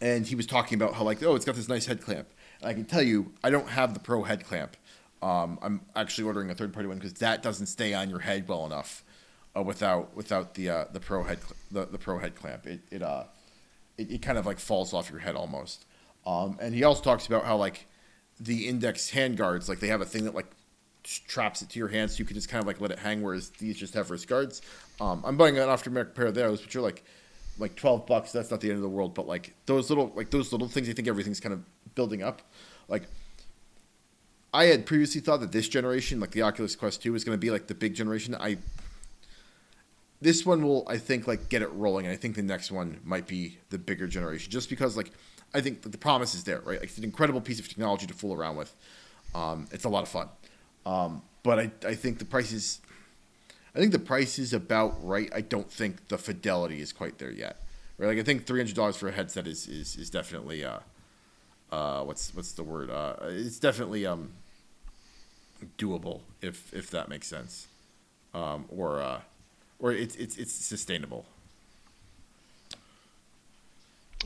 and he was talking about how like oh it's got this nice head clamp. And I can tell you I don't have the pro head clamp. Um, I'm actually ordering a third party one because that doesn't stay on your head well enough uh, without without the uh, the pro head cl- the, the pro head clamp. It it uh it, it kind of like falls off your head almost. Um, and he also talks about how like the index handguards, like they have a thing that like traps it to your hand, so you can just kind of like let it hang, whereas these just have wrist guards. Um, I'm buying an aftermarket pair of those, which are like like 12 bucks. That's not the end of the world, but like those little like those little things, I think everything's kind of building up. Like I had previously thought that this generation, like the Oculus Quest 2, was going to be like the big generation. I this one will, I think, like get it rolling, and I think the next one might be the bigger generation, just because like I think the promise is there, right? Like, it's an incredible piece of technology to fool around with. Um, it's a lot of fun, um, but I I think the price is. I think the price is about right. I don't think the fidelity is quite there yet. Right? Like I think three hundred dollars for a headset is, is, is definitely uh, uh, what's what's the word? Uh, it's definitely um, doable if if that makes sense, um, or uh, or it's it's it's sustainable.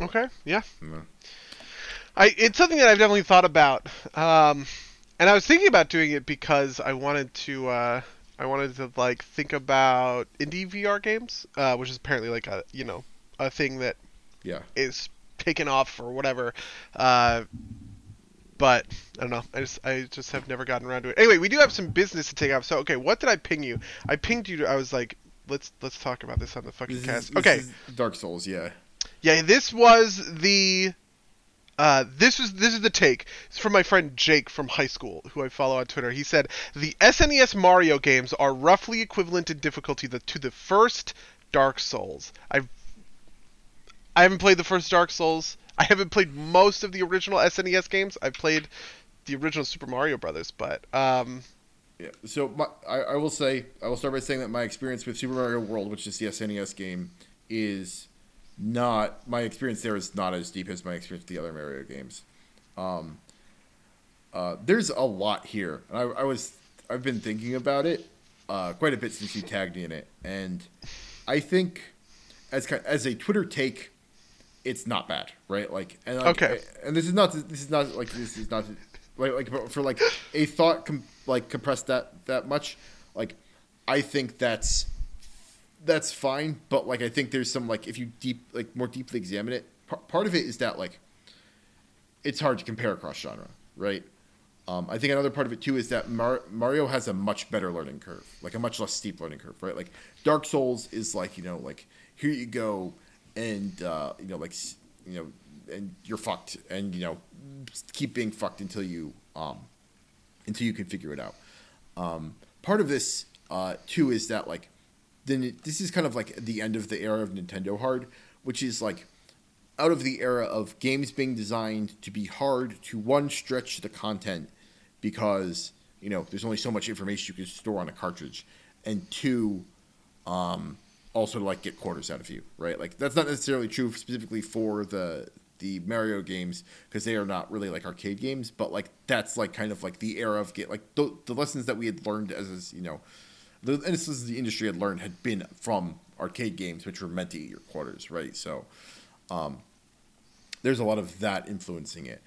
Okay. Yeah. I it's something that I've definitely thought about, um, and I was thinking about doing it because I wanted to. Uh, I wanted to like think about indie VR games, uh, which is apparently like a you know a thing that Yeah. is taken off or whatever. Uh, but I don't know. I just I just have never gotten around to it. Anyway, we do have some business to take off. So okay, what did I ping you? I pinged you. I was like, let's let's talk about this on the fucking This cast. is, okay. Dark Souls, yeah. Yeah, this was the uh, this was this is the take. It's from my friend Jake from high school, who I follow on Twitter. He said the SNES Mario games are roughly equivalent in difficulty to the first Dark Souls. I've I haven't played the first Dark Souls. I haven't played most of the original SNES games. I've played the original Super Mario Brothers, but um, Yeah. So my, I, I will say I will start by saying that my experience with Super Mario World, which is the SNES game, is not my experience there is not as deep as my experience with the other Mario games. Um, uh, there's a lot here, and I, I was I've been thinking about it uh, quite a bit since you tagged me in it, and I think as as a Twitter take, it's not bad, right? Like, and like, Okay. and this is not this is not like this is not like like for like a thought com- like compressed that that much. Like, I think that's that's fine, but like I think there's some like if you deep like more deeply examine it, par- part of it is that like it's hard to compare across genre, right? Um, I think another part of it too is that Mar- Mario has a much better learning curve, like a much less steep learning curve, right? Like Dark Souls is like you know like here you go, and uh, you know like you know and you're fucked, and you know keep being fucked until you um until you can figure it out. Um, part of this uh, too is that like then it, this is kind of like the end of the era of Nintendo hard, which is like out of the era of games being designed to be hard to one stretch the content because you know there's only so much information you can store on a cartridge, and two, um, also to like get quarters out of you, right? Like that's not necessarily true specifically for the the Mario games because they are not really like arcade games, but like that's like kind of like the era of get like the, the lessons that we had learned as you know, the and this is the industry had learned had been from arcade games, which were meant to eat your quarters, right? So, um, there's a lot of that influencing it,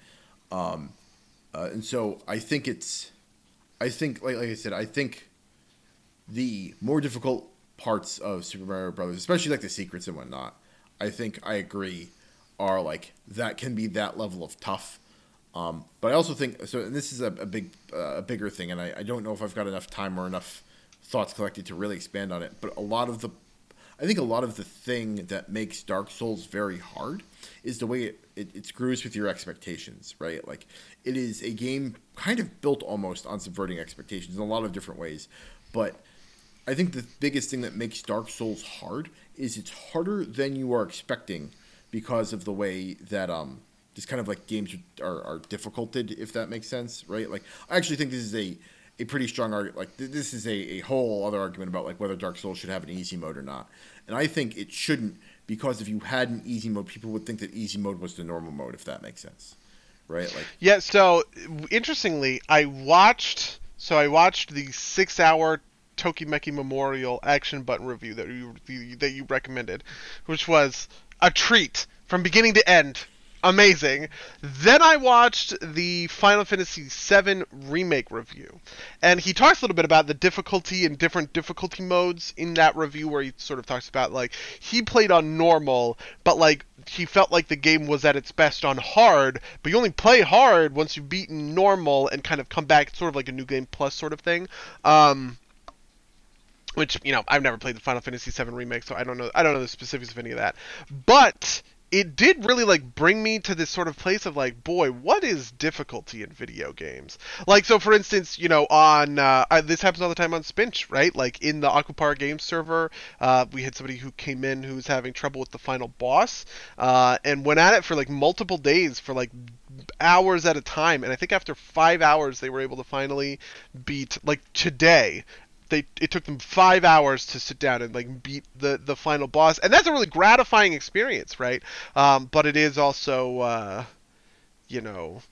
um, uh, and so I think it's, I think like like I said, I think the more difficult parts of Super Mario Brothers, especially like the secrets and whatnot, I think I agree, are like that can be that level of tough. Um, but I also think so, and this is a, a big, uh, a bigger thing, and I, I don't know if I've got enough time or enough thoughts collected to really expand on it. But a lot of the, I think a lot of the thing that makes Dark Souls very hard is the way it, it, it screws with your expectations, right? Like it is a game kind of built almost on subverting expectations in a lot of different ways, but I think the biggest thing that makes Dark Souls hard is it's harder than you are expecting because of the way that um just kind of like games are, are difficulted, if that makes sense, right? Like I actually think this is a a pretty strong argument. Like th- this is a, a whole other argument about like whether Dark Souls should have an easy mode or not, and I think it shouldn't because if you had an easy mode, people would think that easy mode was the normal mode, if that makes sense, right? Like Yeah, so interestingly, I watched so I watched the six hour Tokimeki Memorial action button review that you that you recommended, which was a treat from beginning to end. Amazing. Then I watched the Final Fantasy VII remake review, and he talks a little bit about the difficulty and different difficulty modes in that review, where he sort of talks about like he played on normal, but like he felt like the game was at its best on hard, but you only play hard once you've beaten normal and kind of come back, sort of like a new game plus sort of thing. Um, which you know I've never played the Final Fantasy VII remake, so I don't know I don't know the specifics of any of that. But it did really like bring me to this sort of place of like, boy, what is difficulty in video games? Like, so for instance, you know, on uh, uh, this happens all the time on Spinch, right? Like in the Aquapar game server, uh, we had somebody who came in who was having trouble with the final boss, uh, and went at it for like multiple days for like hours at a time and i think after five hours they were able to finally beat like today they it took them five hours to sit down and like beat the the final boss, and that's a really gratifying experience, right? Um, but it is also, uh, you know,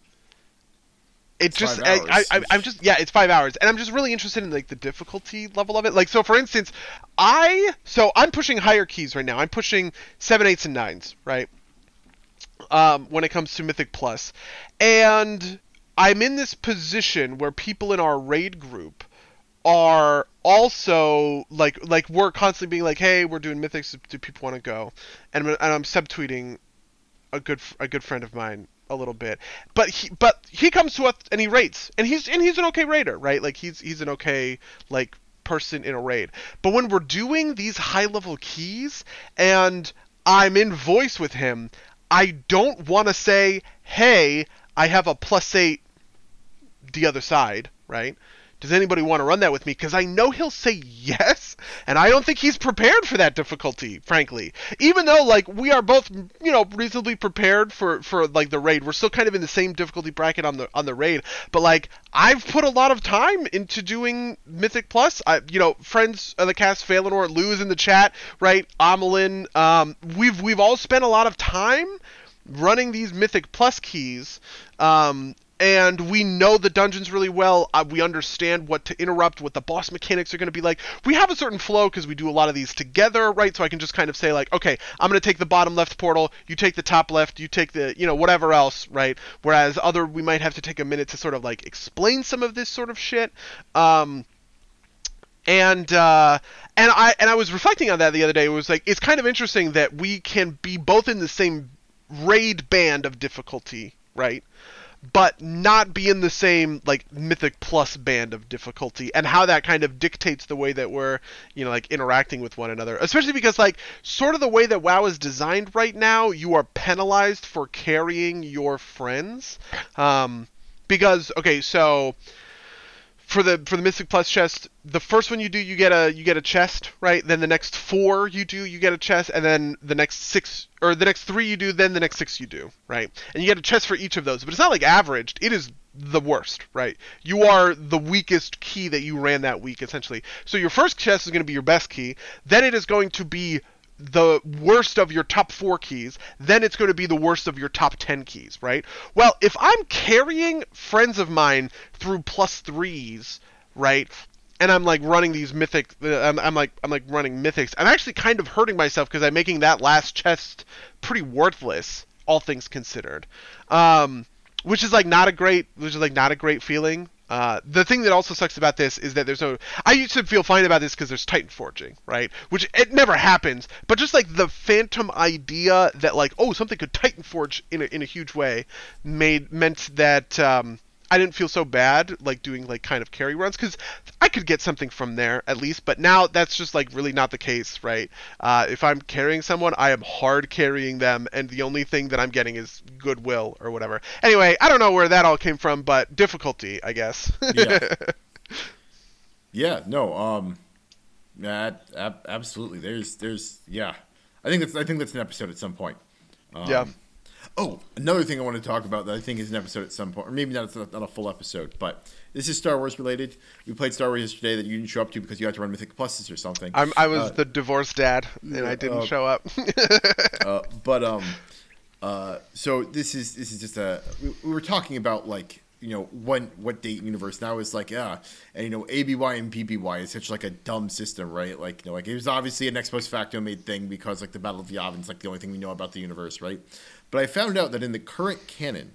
it It's just I, I i'm just yeah, it's five hours, and I'm just really interested in like the difficulty level of it. Like so, for instance, I so I'm pushing higher keys right now. I'm pushing seven, eights, and nines, right? Um, when it comes to Mythic Plus, and I'm in this position where people in our raid group are also like like we're constantly being like, hey, we're doing mythics. Do people want to go? And I'm, and I'm subtweeting a good a good friend of mine a little bit, but he but he comes to us and he rates, and he's and he's an okay raider, right? Like he's he's an okay like person in a raid. But when we're doing these high level keys and I'm in voice with him, I don't want to say, hey, I have a plus eight the other side, right? Does anybody want to run that with me? Because I know he'll say yes, and I don't think he's prepared for that difficulty, frankly. Even though, like, we are both, you know, reasonably prepared for for like the raid. We're still kind of in the same difficulty bracket on the on the raid. But like, I've put a lot of time into doing Mythic Plus. I, you know, friends of the cast, Phalanor, Lou's in the chat, right? Amelin, um, we've we've all spent a lot of time running these Mythic Plus keys. Um, and we know the dungeons really well. Uh, we understand what to interrupt, what the boss mechanics are going to be like. We have a certain flow because we do a lot of these together, right? So I can just kind of say like, okay, I'm going to take the bottom left portal, you take the top left, you take the, you know, whatever else, right? Whereas other, we might have to take a minute to sort of like explain some of this sort of shit. Um, and uh, and I and I was reflecting on that the other day. It was like it's kind of interesting that we can be both in the same raid band of difficulty, right? But not be in the same like mythic plus band of difficulty, and how that kind of dictates the way that we're, you know, like interacting with one another. Especially because like sort of the way that WoW is designed right now, you are penalized for carrying your friends. Um, because okay, so for the for the Mythic Plus chest, the first one you do, you get a you get a chest, right? Then the next four you do, you get a chest, and then the next six or the next three you do, then the next six you do, right? And you get a chest for each of those. But it's not like averaged; it is the worst, right? You are the weakest key that you ran that week, essentially. So your first chest is going to be your best key. Then it is going to be the worst of your top four keys, then it's going to be the worst of your top 10 keys, right? Well, if I'm carrying friends of mine through plus threes, right? And I'm like running these mythic, uh, I'm, I'm like I'm like running mythics. I'm actually kind of hurting myself because I'm making that last chest pretty worthless, all things considered. Um, which is like not a great, which is like not a great feeling. Uh, the thing that also sucks about this is that there's no. I used to feel fine about this because there's Titan forging, right? Which it never happens, but just like the phantom idea that like oh something could Titan forge in a, in a huge way, made meant that um, I didn't feel so bad like doing like kind of carry runs because I could get something from there at least. But now that's just like really not the case, right? Uh, if I'm carrying someone, I am hard carrying them, and the only thing that I'm getting is goodwill or whatever. Anyway, I don't know where that all came from, but difficulty, I guess. Yeah. Yeah, no, um, yeah, ab- absolutely. There's, there's, yeah. I think that's, I think that's an episode at some point. Um, yeah. Oh, another thing I want to talk about that I think is an episode at some point, or maybe not, not a full episode, but this is Star Wars related. We played Star Wars yesterday that you didn't show up to because you had to run Mythic Pluses or something. I'm, I was Uh, the divorced dad, and I didn't uh, show up. Uh, but um, uh, so this is this is just a we, we were talking about like you know when what date in universe now is like yeah and you know ABY and BBY is such like a dumb system right like you know like it was obviously an ex post facto made thing because like the Battle of Yavin is like the only thing we know about the universe right but I found out that in the current canon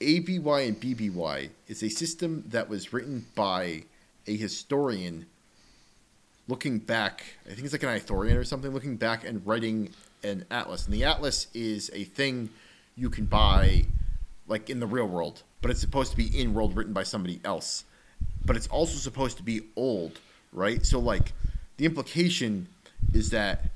ABY and BBY is a system that was written by a historian looking back I think it's like an Ithorian or something looking back and writing an atlas and the atlas is a thing you can buy like in the real world, but it's supposed to be in world written by somebody else. But it's also supposed to be old, right? So like the implication is that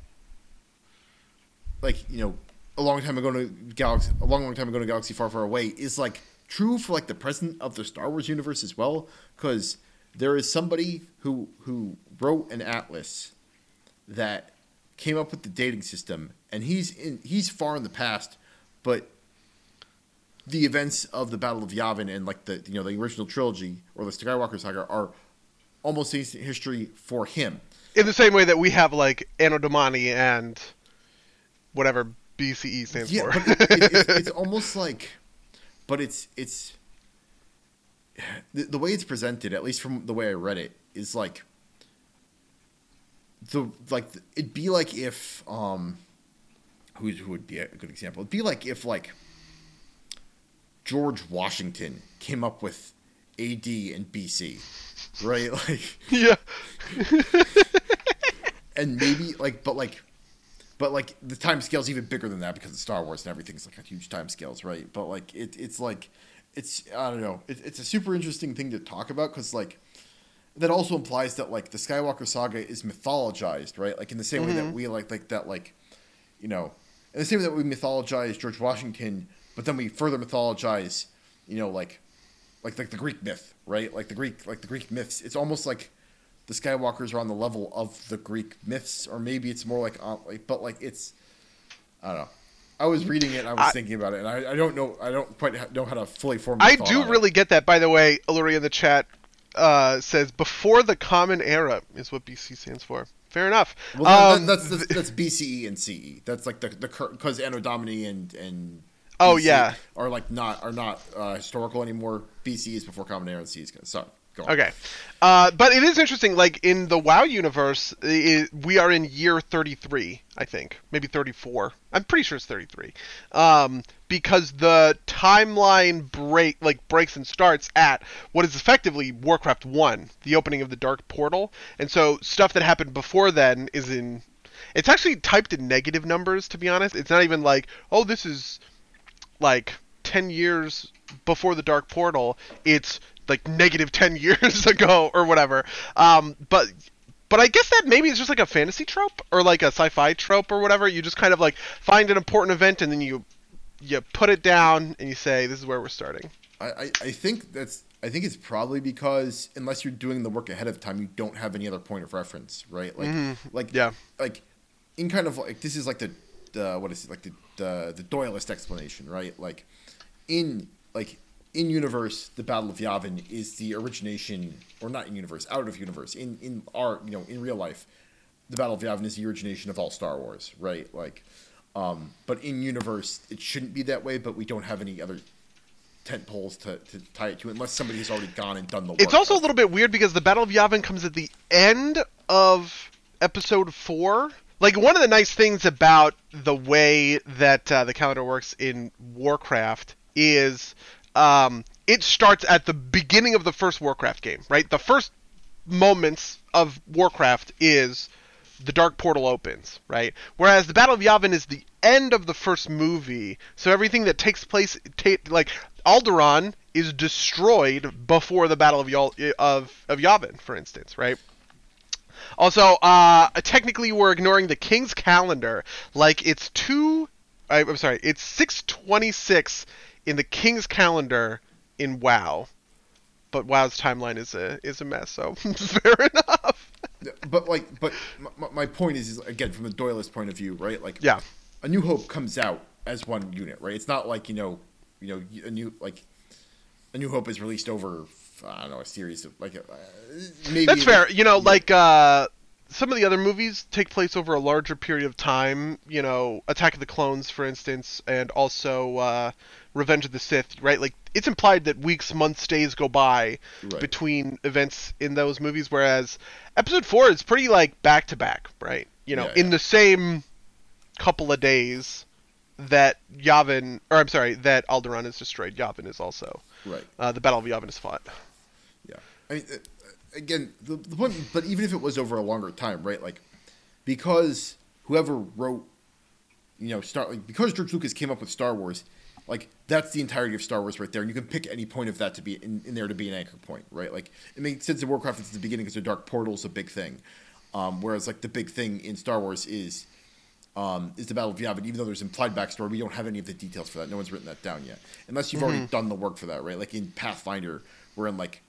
like, you know, a long time ago to galaxy a long long time ago to galaxy far far away is like true for like the present of the Star Wars universe as well cuz there is somebody who who wrote an atlas that came up with the dating system and he's in he's far in the past but the events of the Battle of Yavin and like the you know the original trilogy or the Skywalker saga are almost ancient history for him. In the same way that we have like Anno Domini and whatever BCE stands Yeah, for. but it, it, it's, it's almost like, but it's it's the, the way it's presented, at least from the way I read it, is like the like it'd be like if um who who would be a good example? It'd be like if like George Washington came up with AD and BC, right? Like yeah. and maybe like but like but like the time scale's even bigger than that because of Star Wars and everything's like a huge time scales, right? But like it, it's like it's I don't know. It, it's a super interesting thing to talk about because like that also implies that like the Skywalker saga is mythologized, right? Like in the same way that mm-hmm. we like like that like you know in the same way that we mythologize George Washington, but then we further mythologize you know like like like the Greek myth, right? Like the Greek like the Greek myths. It's almost like the Skywalkers are on the level of the Greek myths, or maybe it's more like, uh, like but like it's, I don't know. I was reading it, and I was I- thinking about it, and I, I don't know, I don't quite know how to fully form. I do on it. really get that. By the way, Illyria in the chat uh, says before the Common Era is what BC stands for. Fair enough. Well, Um, that's, that's that's BCE and CE. That's like the the because Anno Domini and and Oh, yeah. are like not are not uh, historical anymore. BCE is before Common Era and CE is gonna. Okay, uh, but it is interesting. Like in the WoW universe, i we are in year 33, I think, maybe 34. I'm pretty sure it's 33, um, because the timeline break like breaks and starts at what is effectively Warcraft One, the opening of the Dark Portal, and so stuff that happened before then is in. It's actually typed in negative numbers, to be honest. It's not even like, oh, this is like 10 years before the dark portal it's like negative 10 years ago or whatever um but but I guess that maybe it's just like a fantasy trope or like a sci-fi trope or whatever. You just kind of like find an important event and then you you put it down and you say this is where we're starting. I, I, I think that's I think it's probably because unless you're doing the work ahead of time, you don't have any other point of reference, right? Like like Mm-hmm. Yeah. like in kind of like this is like the the what is it like the the, the Doyleist explanation, right? Like in like in universe, the Battle of Yavin is the origination, or not in universe, out of universe. In in our you know in real life, the Battle of Yavin is the origination of all Star Wars, right? Like, um, but in universe, it shouldn't be that way. But we don't have any other tent poles to, to tie it to, unless somebody has already gone and done the work. It's also a little bit weird because the Battle of Yavin comes at the end of episode four. Like one of the nice things about the way that uh, the calendar works in Warcraft is um, it starts at the beginning of the first Warcraft game, right? The first moments of Warcraft is the Dark Portal opens, right? Whereas the Battle of Yavin is the end of the first movie, so everything that takes place, like Alderaan is destroyed before the Battle of Yal- of of Yavin, for instance, right? Also, uh, technically, we're ignoring the King's calendar. Like it's two. I, I'm sorry, it's six twenty six in the King's calendar in WoW, but WoW's timeline is a is a mess. So fair enough. but like, but my, my point is, is again from the Doyleist point of view, right? Like, Yeah. A New Hope comes out as one unit, right? It's not like you know, you know, a new like a New Hope is released over I don't know a series of like uh, maybe That's fair. You know, like uh, some of the other movies take place over a larger period of time. You know, Attack of the Clones, for instance, and also uh, Revenge of the Sith. Right, like it's implied that weeks, months, days go by Right. between events in those movies, whereas Episode Four is pretty like back to back. Right, you know, Yeah, in yeah. the same couple of days that Yavin, or I'm sorry, that Alderaan is destroyed. Yavin is also Right. uh, the Battle of Yavin is fought. Yeah. I mean, uh, again, the, the point, but even if it was over a longer time, right? Like, because whoever wrote, you know, Star, like, because George Lucas came up with Star Wars, like, that's the entirety of Star Wars right there. And you can pick any point of that to be in, in there to be an anchor point, right? Like, it makes sense in Warcraft it's the beginning because the Dark Portal Portal's a big thing. Um, whereas, like, the big thing in Star Wars is. Um, is the Battle of Yavin, even though there's implied backstory, we don't have any of the details for that. No one's written that down yet, unless you've already done the work for that, right? Like in Pathfinder, we're in like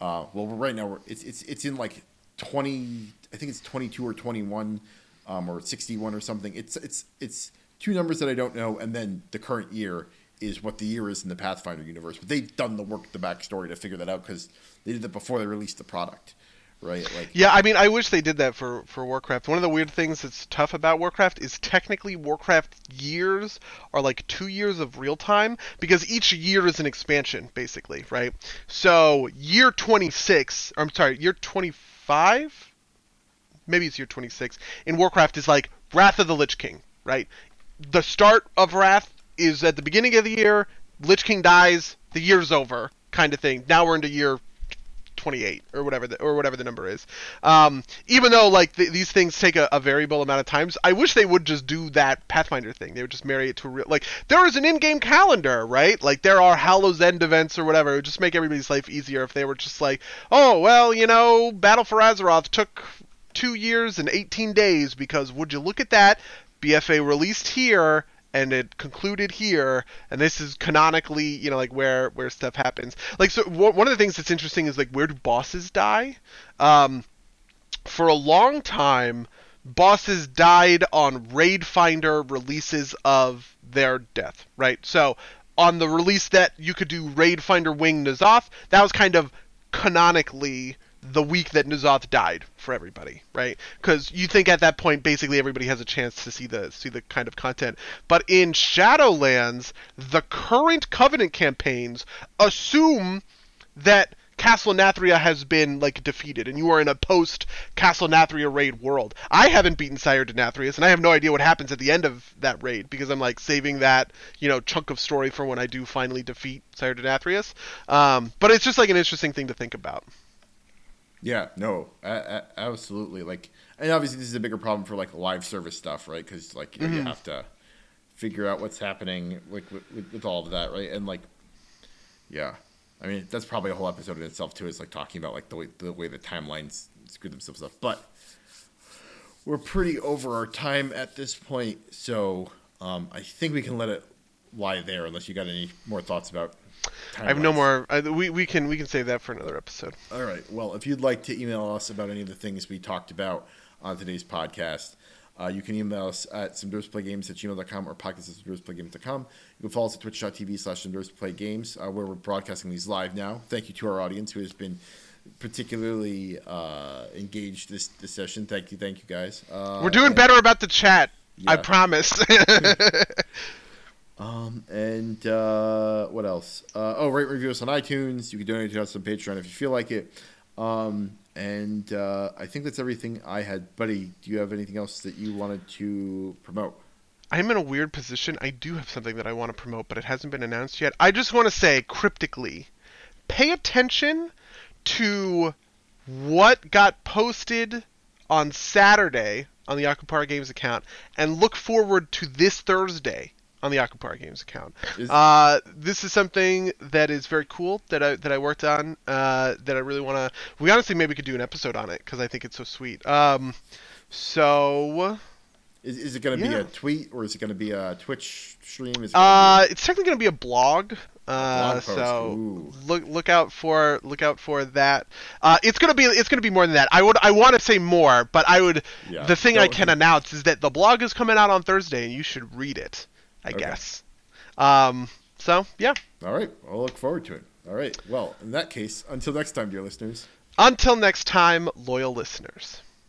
uh, well, we're- right now we're, it's it's it's in like twenty. I think it's twenty two or twenty one, um, or sixty one or something. It's it's it's two numbers that I don't know, and then the current year is what the year is in the Pathfinder universe. But they've done the work, the backstory to figure that out because they did that before they released the product, right? Like Yeah, I mean, I wish they did that for for Warcraft. One of the weird things that's tough about Warcraft is technically Warcraft years are like two years of real time because each year is an expansion, basically, right? So year 26, I'm sorry, year 25, maybe it's year 26 in Warcraft is like Wrath of the Lich King, right? The start of Wrath is at the beginning of the year. Lich King dies, the year's over, kind of thing. Now we're into year 28 or whatever the, or whatever the number is. Um, even though like th- these things take a, a variable amount of times, I wish they would just do that Pathfinder thing. They would just marry it to a real like there is an in-game calendar, right? Like there are Hallows End events or whatever. It would just make everybody's life easier if they were just like, oh well, you know, Battle for Azeroth took two years and 18 days because would you look at that? BFA released here and it concluded here and this is canonically you know like where where stuff happens. Like so wh- one of the things that's interesting is like where do bosses die? Um for a long time bosses died on raid finder releases of their death right? So on the release that you could do raid finder wing N'Zoth, that was kind of canonically the week that N'Zoth died for everybody, right? Because you think at that point basically everybody has a chance to see the see the kind of content. But in Shadowlands, the current Covenant campaigns assume that Castle Nathria has been like defeated, and you are in a post Castle Nathria raid world. I haven't beaten Sire Denathrius, and I have no idea what happens at the end of that raid because I'm like saving that you know chunk of story for when I do finally defeat Sire Denathrius. Um, but it's just like an interesting thing to think about. Yeah, no, a- a- absolutely. Like, and obviously this is a bigger problem for like live service stuff, right? Because like you, know, you have to figure out what's happening like with, with, with all of that, right? And like, yeah, I mean that's probably a whole episode in itself too. Is like talking about like the way the way the timelines screw themselves up. But we're pretty over our time at this point, so um, I think we can let it lie there. Unless you got any more thoughts about. I have no more. I, we we can we can save that for another episode. All right. Well, if you'd like to email us about any of the things we talked about on today's podcast, uh, you can email us at games at gmail.com or podcast at. You can follow us at twitch.tv slash games, uh, where we're broadcasting these live now. Thank you to our audience who has been particularly uh, engaged this, this session. Thank you. Thank you, guys. Uh, We're doing and- better about the chat. I promise. Um, and uh, what else? Uh, oh, rate review us on iTunes. You can donate to us on Patreon if you feel like it. Um, and uh, I think that's everything I had. Buddy, do you have anything else that you wanted to promote? I'm in a weird position. I do have something that I want to promote, but it hasn't been announced yet. I just want to say cryptically, pay attention to what got posted on Saturday on the Akupara Games account, and look forward to this Thursday on the Akupara Games account. Is- Uh, this is something that is very cool that I that I worked on. Uh, that I really want to. We honestly maybe could do an episode on it because I think it's so sweet. Um, so Is, is it going to be a tweet or is it going to be a Twitch stream? Is it Uh, it's technically going to be a blog. Uh, so ooh. look look out for look out for that. Uh, it's gonna be it's gonna be more than that. I would I want to say more, but I would. Yeah, the thing I can announce is that the blog is coming out on Thursday, and you should read it. I Okay. guess. Um. So yeah. All right. I'll look forward to it. All right. Well, in that case, until next time, dear listeners. Until next time, loyal listeners.